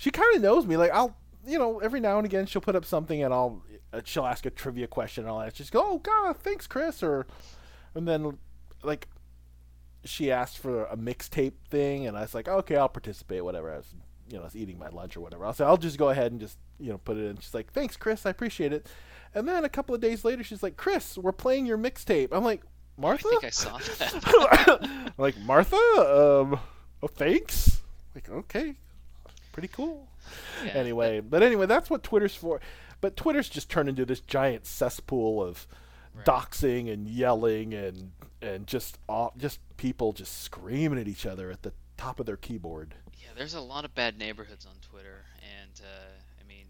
Speaker 1: She kind of knows me. Like I'll you know, every now and again she'll put up something and I'll uh, she'll ask a trivia question and I'll answer. Just go, oh god, thanks, Chris, or and then like she asked for a mixtape thing and I was like, okay, I'll participate, whatever. I was you know, I was eating my lunch or whatever. I'll say I'll just go ahead and just you know put it in. She's like, thanks, Chris, I appreciate it. And then a couple of days later, she's like, Chris, we're playing your mixtape. I'm like, Martha. I
Speaker 2: think I saw that.
Speaker 1: like Martha, um, oh, thanks. Like okay, pretty cool. Yeah, anyway, but, but anyway, that's what Twitter's for. But Twitter's just turned into this giant cesspool of
Speaker 2: right.
Speaker 1: doxing and yelling and and just all, just people just screaming at each other at the top of their keyboard.
Speaker 2: Yeah, there's a lot of bad neighborhoods on Twitter, and uh, I mean,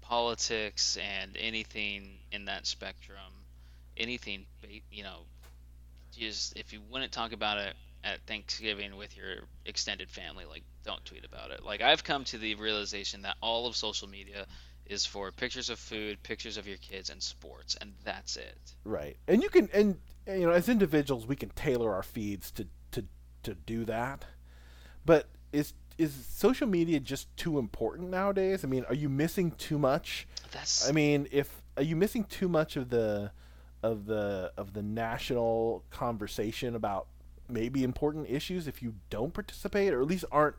Speaker 2: politics and anything in that spectrum, anything, you know, just if you wouldn't talk about it at Thanksgiving with your extended family, like don't tweet about it. Like I've come to the realization that all of social media is for pictures of food, pictures of your kids, and sports, and that's it.
Speaker 1: Right, and you can, and you know, as individuals, we can tailor our feeds to to to do that. But is is social media just too important nowadays? I mean, are you missing too much?
Speaker 2: That's.
Speaker 1: I mean, if are you missing too much of the of the of the national conversation about maybe important issues if you don't participate or at least aren't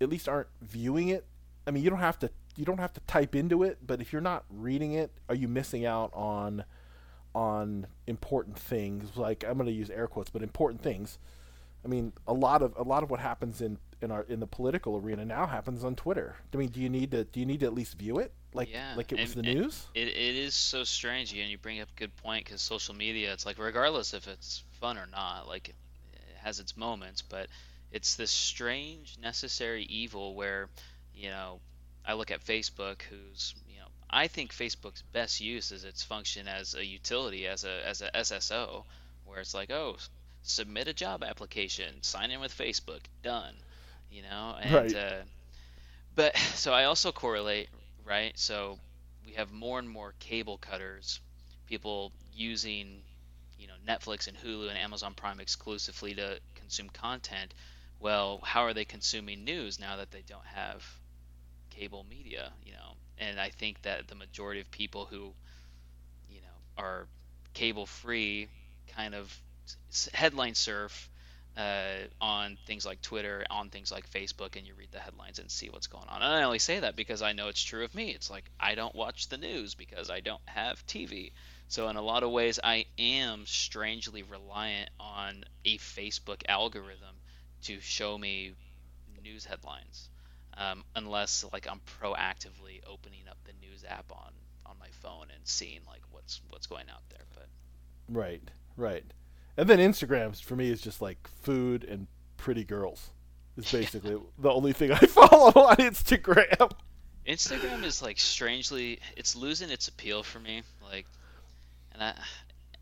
Speaker 1: at least aren't viewing it? I mean, you don't have to you don't have to type into it, but if you're not reading it, are you missing out on on important things? Like I'm going to use air quotes, but important things. I mean, a lot of a lot of what happens in in our in the political arena now happens on Twitter. I mean, do you need to do you need to at least view it like
Speaker 2: yeah.
Speaker 1: like it was
Speaker 2: and,
Speaker 1: the news?
Speaker 2: It, it is so strange, and you bring up a good point because social media. It's like regardless if it's fun or not, like has its moments, but it's this strange necessary evil where you know I look at Facebook, who's you know I think Facebook's best use is its function as a utility, as a as a SSO, where it's like oh submit a job application, sign in with Facebook, done, you know, and
Speaker 1: Right.
Speaker 2: uh, but so I also correlate right, so we have more and more cable cutters, people using Netflix and Hulu and Amazon Prime exclusively to consume content. Well, how are they consuming news now that they don't have cable media, you know. And I think that the majority of people who, you know, are cable free kind of headline surf uh, on things like Twitter, on things like Facebook, and you read the headlines and see what's going on. And I only say that because I know it's true of me. It's like I don't watch the news because I don't have TV. So in a lot of ways, I am strangely reliant on a Facebook algorithm to show me news headlines um, unless like I'm proactively opening up the news app on on my phone and seeing like what's what's going out there. But
Speaker 1: Right, right. And then Instagrams for me is just like food and pretty girls. Is basically the only thing I follow on Instagram.
Speaker 2: Instagram is like strangely it's losing its appeal for me. Like, and I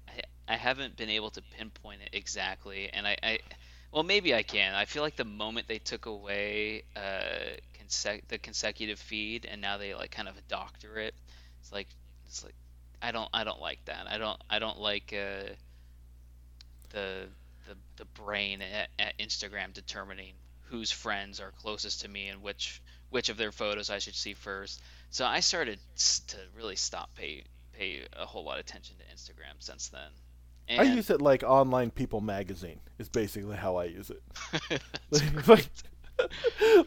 Speaker 2: I, I haven't been able to pinpoint it exactly. And I, I well maybe I can. I feel like the moment they took away uh conse- the consecutive feed and now they like kind of doctor it. It's like it's like I don't I don't like that. I don't I don't like uh the the, the brain at, at Instagram determining whose friends are closest to me and which which of their photos I should see first. So I started to really stop pay pay a whole lot of attention to Instagram since then.
Speaker 1: I use it like online people magazine is basically how I use it.
Speaker 2: That's
Speaker 1: like,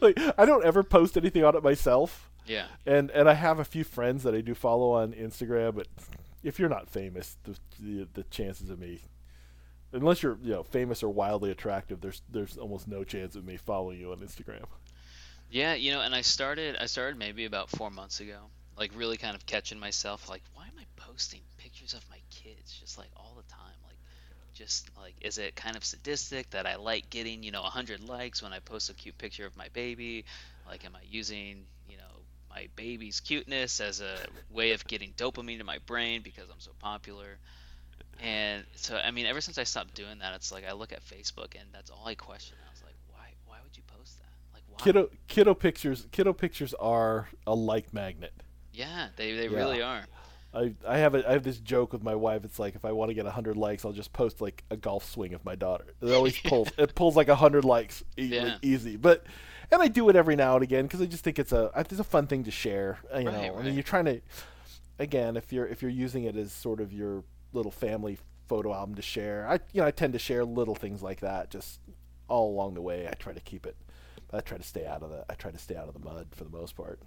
Speaker 1: like I don't ever post anything on it myself.
Speaker 2: yeah,
Speaker 1: and and I have a few friends that I do follow on Instagram, but if you're not famous, the the, the chances of me, unless you're you know famous or wildly attractive, there's there's almost no chance of me following you on Instagram.
Speaker 2: yeah, you know. And I started I started maybe about four months ago, like really kind of catching myself, like why am posting pictures of my kids just like all the time, like just like is it kind of sadistic that I like getting you know 100 likes when I post a cute picture of my baby? Like, am I using you know my baby's cuteness as a way of getting dopamine to my brain because I'm so popular? And so, I mean, ever since I stopped doing that, it's like I look at Facebook and that's all I question. I was like, why, why would you post that? Like, why?
Speaker 1: Kiddo kiddo pictures kiddo pictures are a like magnet.
Speaker 2: Yeah, they, they
Speaker 1: Yeah.
Speaker 2: really are.
Speaker 1: I I have a, I have this joke with my wife. It's like if I want to get hundred likes, I'll just post like a golf swing of my daughter. It always pulls it pulls like hundred likes e-
Speaker 2: Yeah.
Speaker 1: easy. But and I do it every now and again because I just think it's a it's a fun thing to share. uh, You
Speaker 2: Right,
Speaker 1: know, I
Speaker 2: right.
Speaker 1: mean, you're trying to again if you're if you're using it as sort of your little family photo album to share. I you know I tend to share little things like that just all along the way. I try to keep it. I try to stay out of the I try to stay out of the mud for the most part.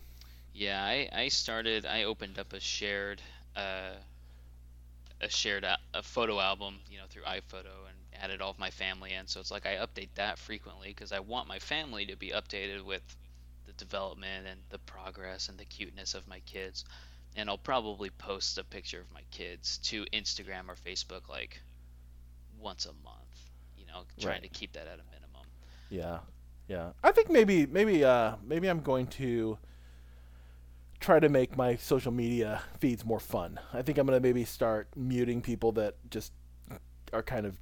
Speaker 2: Yeah, I, I started. I opened up a shared, uh, a shared a, a photo album, you know, through iPhoto, and added all of my family in. So it's like I update that frequently because I want my family to be updated with the development and the progress and the cuteness of my kids. and I'll probably post a picture of my kids to Instagram or Facebook like once a month. You know, trying
Speaker 1: Right.
Speaker 2: to keep that at a minimum.
Speaker 1: Yeah, yeah. I think maybe maybe uh maybe I'm going to try to make my social media feeds more fun. I think I'm gonna maybe start muting people that just are kind of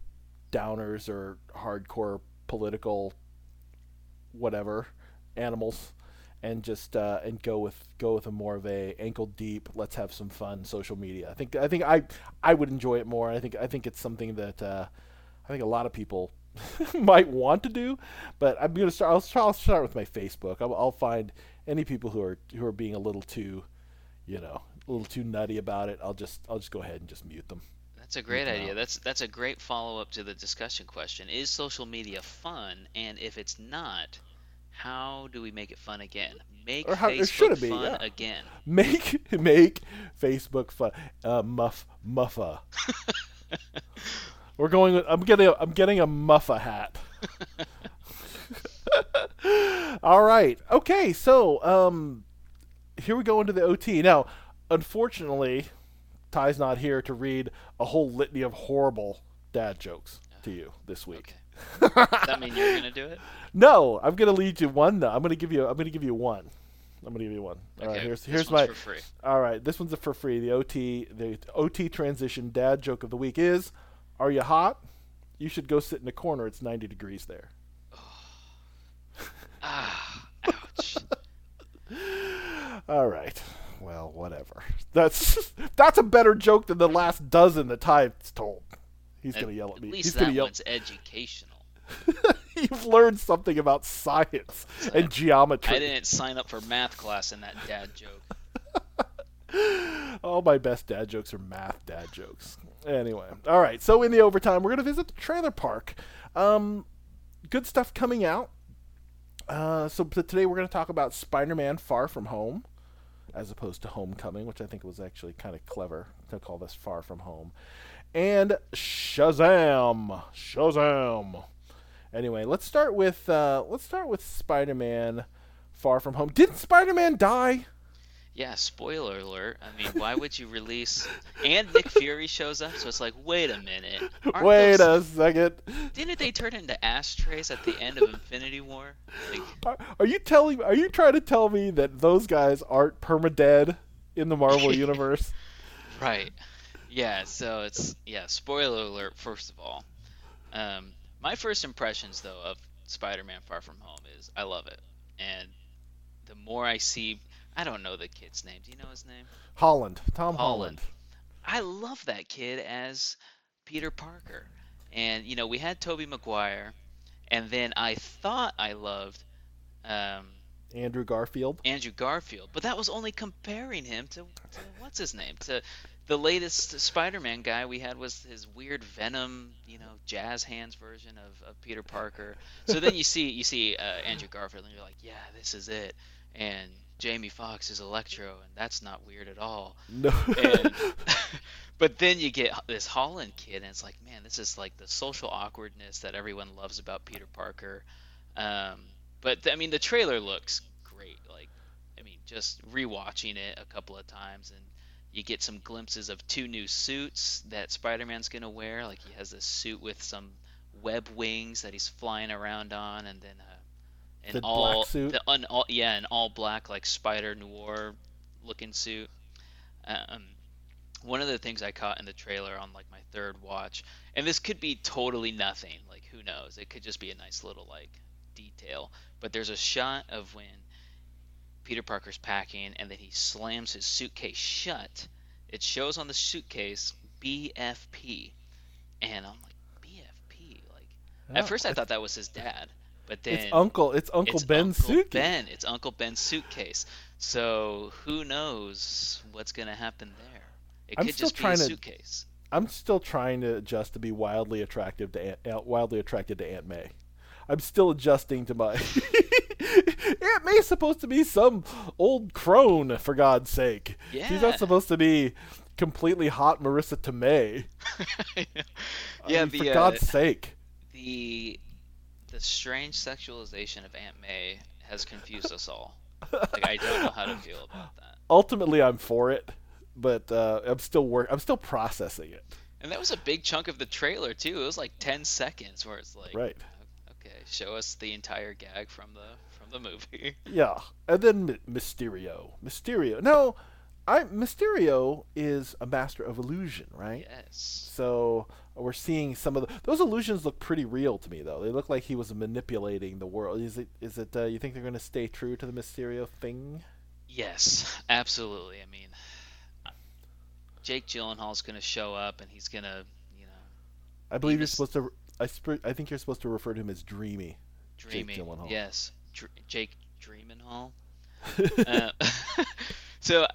Speaker 1: downers or hardcore political whatever animals and just uh, and go with go with a more of a ankle deep let's have some fun social media. I think i think i i would enjoy it more. I think i think it's something that uh, i think a lot of people might want to do but i'm gonna start i'll, I'll start with my facebook. I'll, I'll find any people who are who are being a little too you know a little too nutty about it i'll just i'll just go ahead and just mute them
Speaker 2: That's a great idea.
Speaker 1: out.
Speaker 2: That's that's a great follow up to the discussion question. Is social media fun? And if it's not, how do we make it fun again? Make
Speaker 1: Or how-
Speaker 2: Facebook
Speaker 1: be,
Speaker 2: fun
Speaker 1: yeah.
Speaker 2: again.
Speaker 1: make make facebook fun uh, muff muffa we're going with, i'm getting a, i'm getting a muffa hat all right okay so um here we go into the ot now unfortunately ty's not here to read a whole litany of horrible dad jokes to you this week
Speaker 2: Okay. Does that mean you're gonna do it?
Speaker 1: no i'm gonna lead you one though i'm gonna give you i'm gonna give you one i'm gonna give you one all right
Speaker 2: Okay,
Speaker 1: here's
Speaker 2: this
Speaker 1: here's
Speaker 2: one's
Speaker 1: my
Speaker 2: for free.
Speaker 1: all right, this one's a for free. The OT, the OT transition dad joke of the week is: Are you hot? You should go sit in a corner. It's 90 degrees there.
Speaker 2: Ah, ouch.
Speaker 1: All right. Well, whatever. That's that's a better joke than the last dozen that Ty's told. He's gonna yell at me.
Speaker 2: At least
Speaker 1: He's
Speaker 2: that
Speaker 1: gonna yell.
Speaker 2: one's educational.
Speaker 1: You've learned something about science and geometry.
Speaker 2: I didn't sign up for math class in that dad joke.
Speaker 1: All my best dad jokes are math dad jokes. Anyway, all right. So in the overtime, we're gonna visit the trailer park. Um, good stuff coming out. Uh, so today we're gonna talk about Spider-Man: Far From Home, as opposed to Homecoming, which I think was actually kind of clever to call this Far From Home, and Shazam! Shazam! Anyway, let's start with uh, let's start with Spider-Man: Far From Home. Didn't Spider-Man die?
Speaker 2: Yeah, spoiler alert. I mean, why would you release? And Nick Fury shows up, so it's like, wait a minute. Aren't
Speaker 1: Wait
Speaker 2: those-
Speaker 1: a second.
Speaker 2: Didn't they turn into ashtrays at the end of Infinity War? Like,
Speaker 1: Are, are you telling? Are you trying to tell me that those guys aren't permadead in the Marvel universe?
Speaker 2: right. Yeah. So it's yeah. Spoiler alert. First of all, um, my first impressions though of Spider-Man: Far From Home is I love it, and the more I see, I don't know the kid's name. Do you know his name?
Speaker 1: Holland, Tom Holland.
Speaker 2: Holland. I love that kid as Peter Parker. And you know, we had Tobey Maguire, and then I thought I loved um,
Speaker 1: Andrew Garfield.
Speaker 2: Andrew Garfield, but that was only comparing him to, to what's his name to the latest Spider-Man guy we had was his weird Venom, you know, jazz hands version of, of Peter Parker. So then you see you see uh, Andrew Garfield, and you're like, yeah, this is it. And Jamie Foxx is Electro, and that's not weird at all.
Speaker 1: No.
Speaker 2: And, but then you get this Holland kid, and it's like, man, this is like the social awkwardness that everyone loves about Peter Parker. Um, but I mean, the trailer looks great. Like, I mean, just rewatching it a couple of times, and you get some glimpses of two new suits that Spider-Man's gonna wear. Like, he has this suit with some web wings that he's flying around on, and then uh, an
Speaker 1: The black
Speaker 2: all
Speaker 1: suit?
Speaker 2: the un, all, yeah, an all black like Spider Noir looking suit. Um, one of the things I caught in the trailer on like my third watch, and this could be totally nothing, like who knows? It could just be a nice little like detail. But there's a shot of when Peter Parker's packing and then he slams his suitcase shut. It shows on the suitcase BFP, and I'm like BFP. Like at
Speaker 1: Oh,
Speaker 2: first I thought that was his dad, but then
Speaker 1: It's Uncle. It's Uncle
Speaker 2: it's
Speaker 1: Ben's
Speaker 2: Uncle
Speaker 1: suitcase.
Speaker 2: Ben. It's Uncle Ben's suitcase. So who knows what's gonna happen there? It
Speaker 1: I'm
Speaker 2: could
Speaker 1: still
Speaker 2: just be
Speaker 1: trying
Speaker 2: a
Speaker 1: to-
Speaker 2: suitcase.
Speaker 1: I'm still trying to adjust to be wildly attractive to Aunt, uh, wildly attracted to Aunt May. I'm still adjusting to my. Aunt May's supposed to be some old crone, for God's sake.
Speaker 2: Yeah.
Speaker 1: She's not supposed to be completely hot Marisa Tomei. I
Speaker 2: yeah,
Speaker 1: mean,
Speaker 2: the
Speaker 1: for
Speaker 2: uh,
Speaker 1: God's sake.
Speaker 2: the the strange sexualization of Aunt May has confused us all. Like I don't know how to feel about that.
Speaker 1: Ultimately, I'm for it. but uh, I'm still work. I'm still processing it.
Speaker 2: And that was a big chunk of the trailer too. It was like 10 seconds where it's like,
Speaker 1: right.
Speaker 2: Okay, show us the entire gag from the from the movie.
Speaker 1: Yeah, and then Mysterio. Mysterio. No, I Mysterio is a master of illusion, right?
Speaker 2: Yes.
Speaker 1: So we're seeing some of the, those illusions look pretty real to me, though. They look like he was manipulating the world. Is it? Is it? Uh, you think they're going to stay true to the Mysterio thing?
Speaker 2: Yes, absolutely. I mean, Jake Gyllenhaal's going to show up, and he's going to, you know.
Speaker 1: I believe you're supposed to. I, sp- I think you're supposed to refer to him as Dreamy.
Speaker 2: Dreamy. Jake Gyllenhaal. Yes, Dr- Jake Dreamenhall. uh, so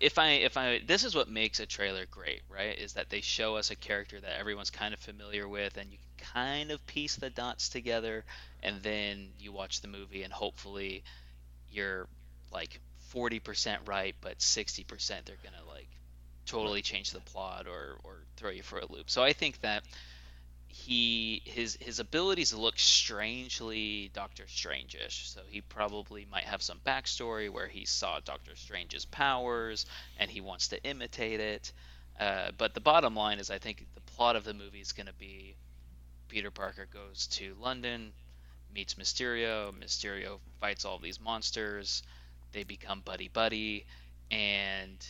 Speaker 2: if I if I this is what makes a trailer great, right? Is that they show us a character that everyone's kind of familiar with and you can kind of piece the dots together and then you watch the movie and hopefully you're like 40% right but 60% they're going to like totally change the plot or or throw you for a loop. So I think that he his his abilities look strangely Doctor Strange-ish. So he probably might have some backstory where he saw Doctor Strange's powers and he wants to imitate it. Uh, but the bottom line is, I think the plot of the movie is going to be Peter Parker goes to London, meets Mysterio. Mysterio fights all these monsters. They become buddy buddy, and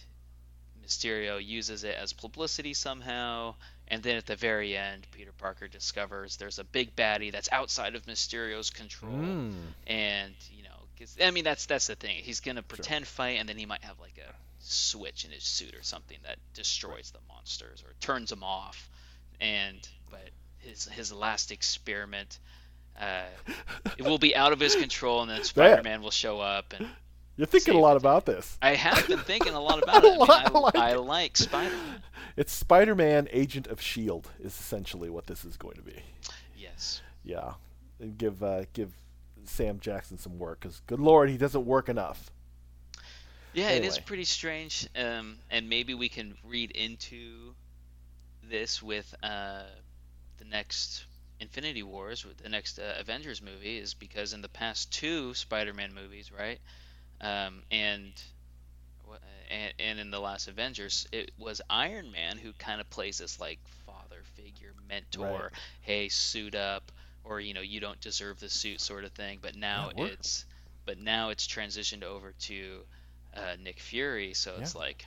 Speaker 2: Mysterio uses it as publicity somehow and then at the very end, Peter Parker discovers there's a big baddie that's outside of Mysterio's control, mm. and you know, I mean that's that's the thing. He's gonna pretend sure. fight, and then he might have like a switch in his suit or something that destroys the monsters or turns them off. And but his his last experiment, uh, it will be out of his control, and then Spider-Man will show up and
Speaker 1: you're thinking a lot about this.
Speaker 2: I have been thinking a lot about it. I, mean, I, like, I like Spider-Man.
Speaker 1: It's Spider-Man, Agent of Shield, is essentially what this is going to be.
Speaker 2: Yes.
Speaker 1: Yeah, and give uh, give Sam Jackson some work because, good lord, he doesn't work enough.
Speaker 2: Yeah, anyway. it is pretty strange, um, and maybe we can read into this with uh, the next Infinity Wars, with the next uh, Avengers movie, is because in the past two Spider-Man movies, right? Um, and, and and in the last Avengers, it was Iron Man who kind of plays this like father figure, mentor. Right. Hey, suit up, or you know, you don't deserve the suit, sort of thing. But now yeah, it's but now it's transitioned over to uh, Nick Fury, so yeah. it's like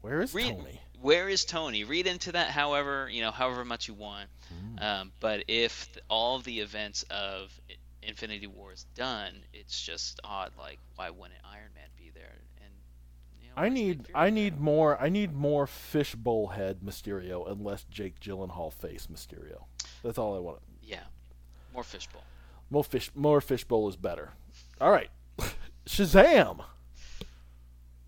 Speaker 1: where is read, Tony?
Speaker 2: Where is Tony? Read into that however you know, however much you want. Mm. Um, but if all the events of Infinity War is done, it's just odd. Like, why wouldn't Iron Man be there? And
Speaker 1: you know, I need, I need more, I need more fishbowl head Mysterio, and less Jake Gyllenhaal face Mysterio. That's all I want.
Speaker 2: Yeah, more fishbowl.
Speaker 1: More fish, more fishbowl is better. All right, Shazam.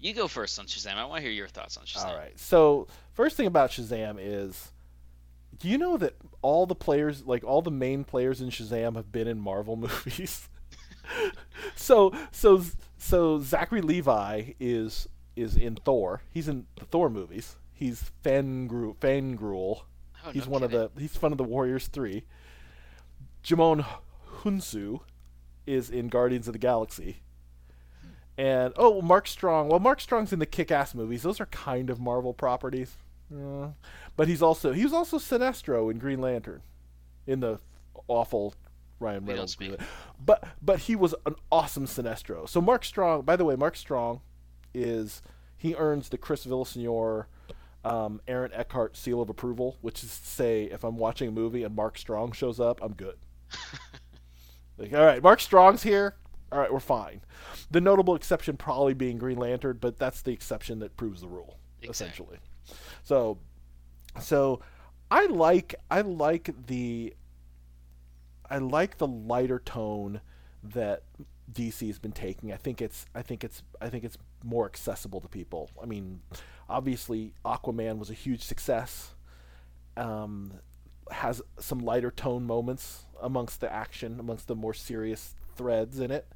Speaker 2: You go first on Shazam. I want to hear your thoughts on Shazam.
Speaker 1: All right. So first thing about Shazam is do you know that all the players, like all the main players in Shazam, have been in Marvel movies? so so so Zachary Levi is is in Thor. He's in the Thor movies. He's Fangru Fangruel. Oh, he's no one kidding. of the he's one of the Warriors three. Djimon Hounsou is in Guardians of the Galaxy. Hmm. And oh, Mark Strong. Well, Mark Strong's in the Kick-Ass movies. Those are kind of Marvel properties. Uh, but he's also he was also Sinestro in Green Lantern, in the awful Ryan Reynolds. Movie. But but he was an awesome Sinestro. So Mark Strong, by the way, Mark Strong is he earns the Chris Villaseñor, um, Aaron Eckhart seal of approval, which is to say, if I'm watching a movie and Mark Strong shows up, I'm good. like, all right, Mark Strong's here. All right, we're fine. The notable exception probably being Green Lantern, but that's the exception that proves the rule, exactly. essentially. So so I like I like the I like the lighter tone that DC has been taking. I think it's I think it's I think it's more accessible to people. I mean, obviously Aquaman was a huge success. Um, has some lighter tone moments amongst the action, amongst the more serious threads in it.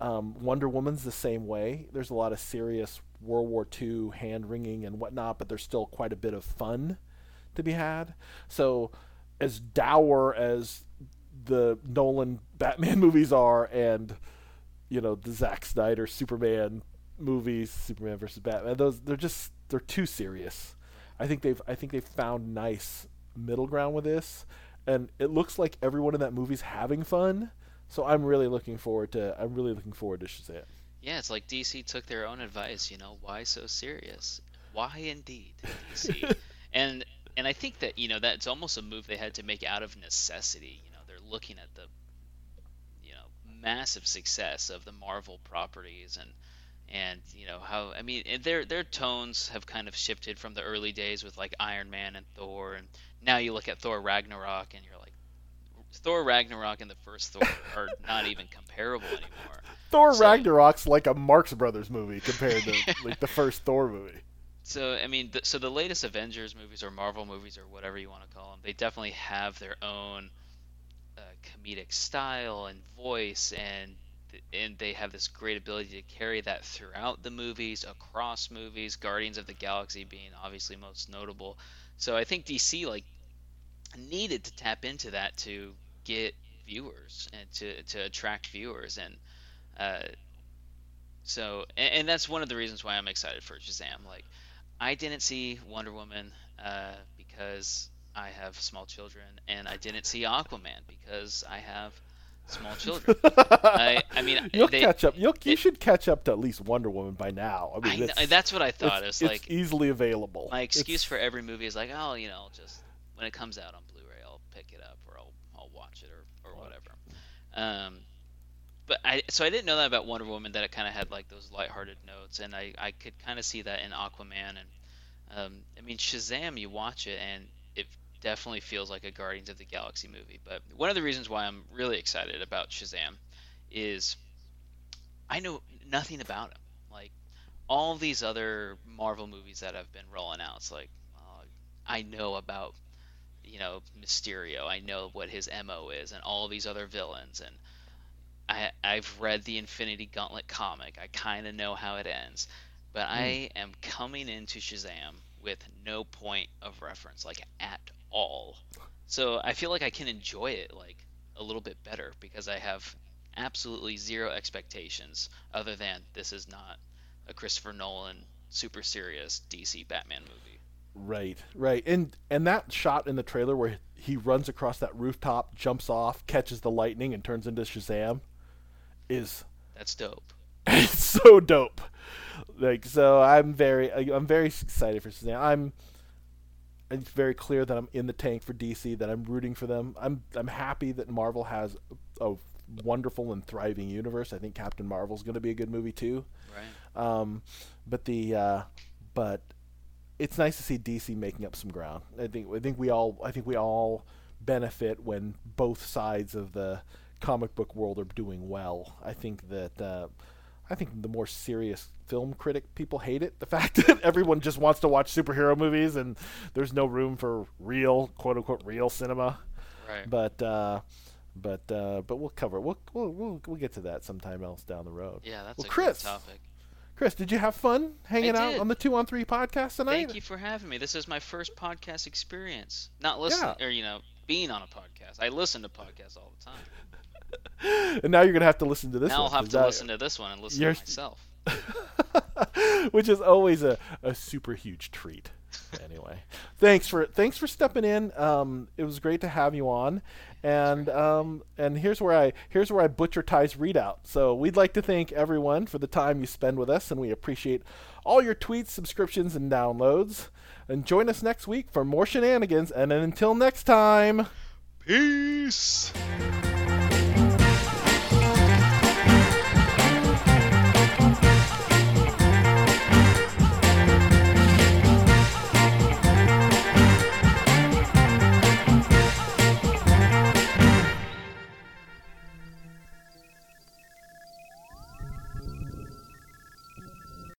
Speaker 1: Um, Wonder Woman's the same way. There's a lot of serious World War II hand wringing and whatnot, but there's still quite a bit of fun to be had. So, as dour as the Nolan Batman movies are, and you know the Zack Snyder Superman movies, Superman versus Batman, those they're just they're too serious. I think they've I think they've found nice middle ground with this, and it looks like everyone in that movie's having fun. So I'm really looking forward to I'm really looking forward to Shazam.
Speaker 2: Yeah, it's like DC took their own advice. You know, why so serious? Why indeed, DC? and and I think that you know that's almost a move they had to make out of necessity. You know, they're looking at the you know massive success of the Marvel properties and and you know how I mean their their tones have kind of shifted from the early days with like Iron Man and Thor, and now you look at Thor Ragnarok and you're like, Thor Ragnarok and the first Thor are not even comparable anymore.
Speaker 1: Thor so, Ragnarok's like a Marx Brothers movie compared to like the first Thor movie.
Speaker 2: So I mean, th- so the latest Avengers movies or Marvel movies or whatever you want to call them, they definitely have their own uh, comedic style and voice, and and they have this great ability to carry that throughout the movies, across movies. Guardians of the Galaxy being obviously most notable. So I think DC like needed to tap into that to get viewers and to to attract viewers and. Uh, so, and, and that's one of the reasons why I'm excited for Shazam. Like, I didn't see Wonder Woman uh, because I have small children, and I didn't see Aquaman because I have small children. I, I, mean,
Speaker 1: you'll they, catch up. You'll, you it, should catch up to at least Wonder Woman by now. I mean,
Speaker 2: I that's what I thought.
Speaker 1: It's,
Speaker 2: it's like
Speaker 1: easily available.
Speaker 2: My excuse it's, for every movie is like, oh, you know, just when it comes out on Blu-ray, I'll pick it up or I'll I'll watch it or or whatever. Um, but I so I didn't know that about Wonder Woman that it kind of had like those lighthearted notes, and I I could kind of see that in Aquaman and um, I mean Shazam. You watch it and it definitely feels like a Guardians of the Galaxy movie. But one of the reasons why I'm really excited about Shazam is I know nothing about him. Like all these other Marvel movies that have been rolling out, it's like uh, I know about you know Mysterio. I know what his mo is, and all these other villains and I, I've read the Infinity Gauntlet comic. I kind of know how it ends, but mm. I am coming into Shazam with no point of reference, like at all. So I feel like I can enjoy it like a little bit better because I have absolutely zero expectations other than this is not a Christopher Nolan super serious DC Batman movie.
Speaker 1: Right, right, and and that shot in the trailer where he runs across that rooftop, jumps off, catches the lightning, and turns into Shazam is
Speaker 2: that's dope.
Speaker 1: it's so dope. Like so, I'm very I'm very excited for Shazam. I'm it's very clear that I'm in the tank for DC. That I'm rooting for them. I'm I'm happy that Marvel has a wonderful and thriving universe. I think Captain Marvel's going to be a good movie too.
Speaker 2: Right.
Speaker 1: Um, but the uh, but it's nice to see DC making up some ground. I think I think we all I think we all benefit when both sides of the comic book world are doing well. I think that uh, I think the more serious film critic people hate it. The fact that everyone just wants to watch superhero movies and there's no room for real quote unquote real cinema.
Speaker 2: Right.
Speaker 1: But uh, but uh, but we'll cover it. We'll, we'll we'll we'll get to that sometime else down the road.
Speaker 2: Yeah, that's
Speaker 1: well,
Speaker 2: a
Speaker 1: Chris,
Speaker 2: topic.
Speaker 1: Chris, did you have fun hanging out on the two on three podcast tonight?
Speaker 2: Thank you for having me. This is my first podcast experience. Not listening yeah. or you know being on a podcast. I listen to podcasts all the time.
Speaker 1: and now you're gonna have to listen to this.
Speaker 2: Now
Speaker 1: one,
Speaker 2: I'll have to that, listen to this one and listen to myself.
Speaker 1: Which is always a, a super huge treat. Anyway, thanks for thanks for stepping in. Um, it was great to have you on, and um, and here's where I here's where I butcher Ty's readout. So we'd like to thank everyone for the time you spend with us, and we appreciate all your tweets, subscriptions, and downloads. And join us next week for more shenanigans. And until next time,
Speaker 2: peace.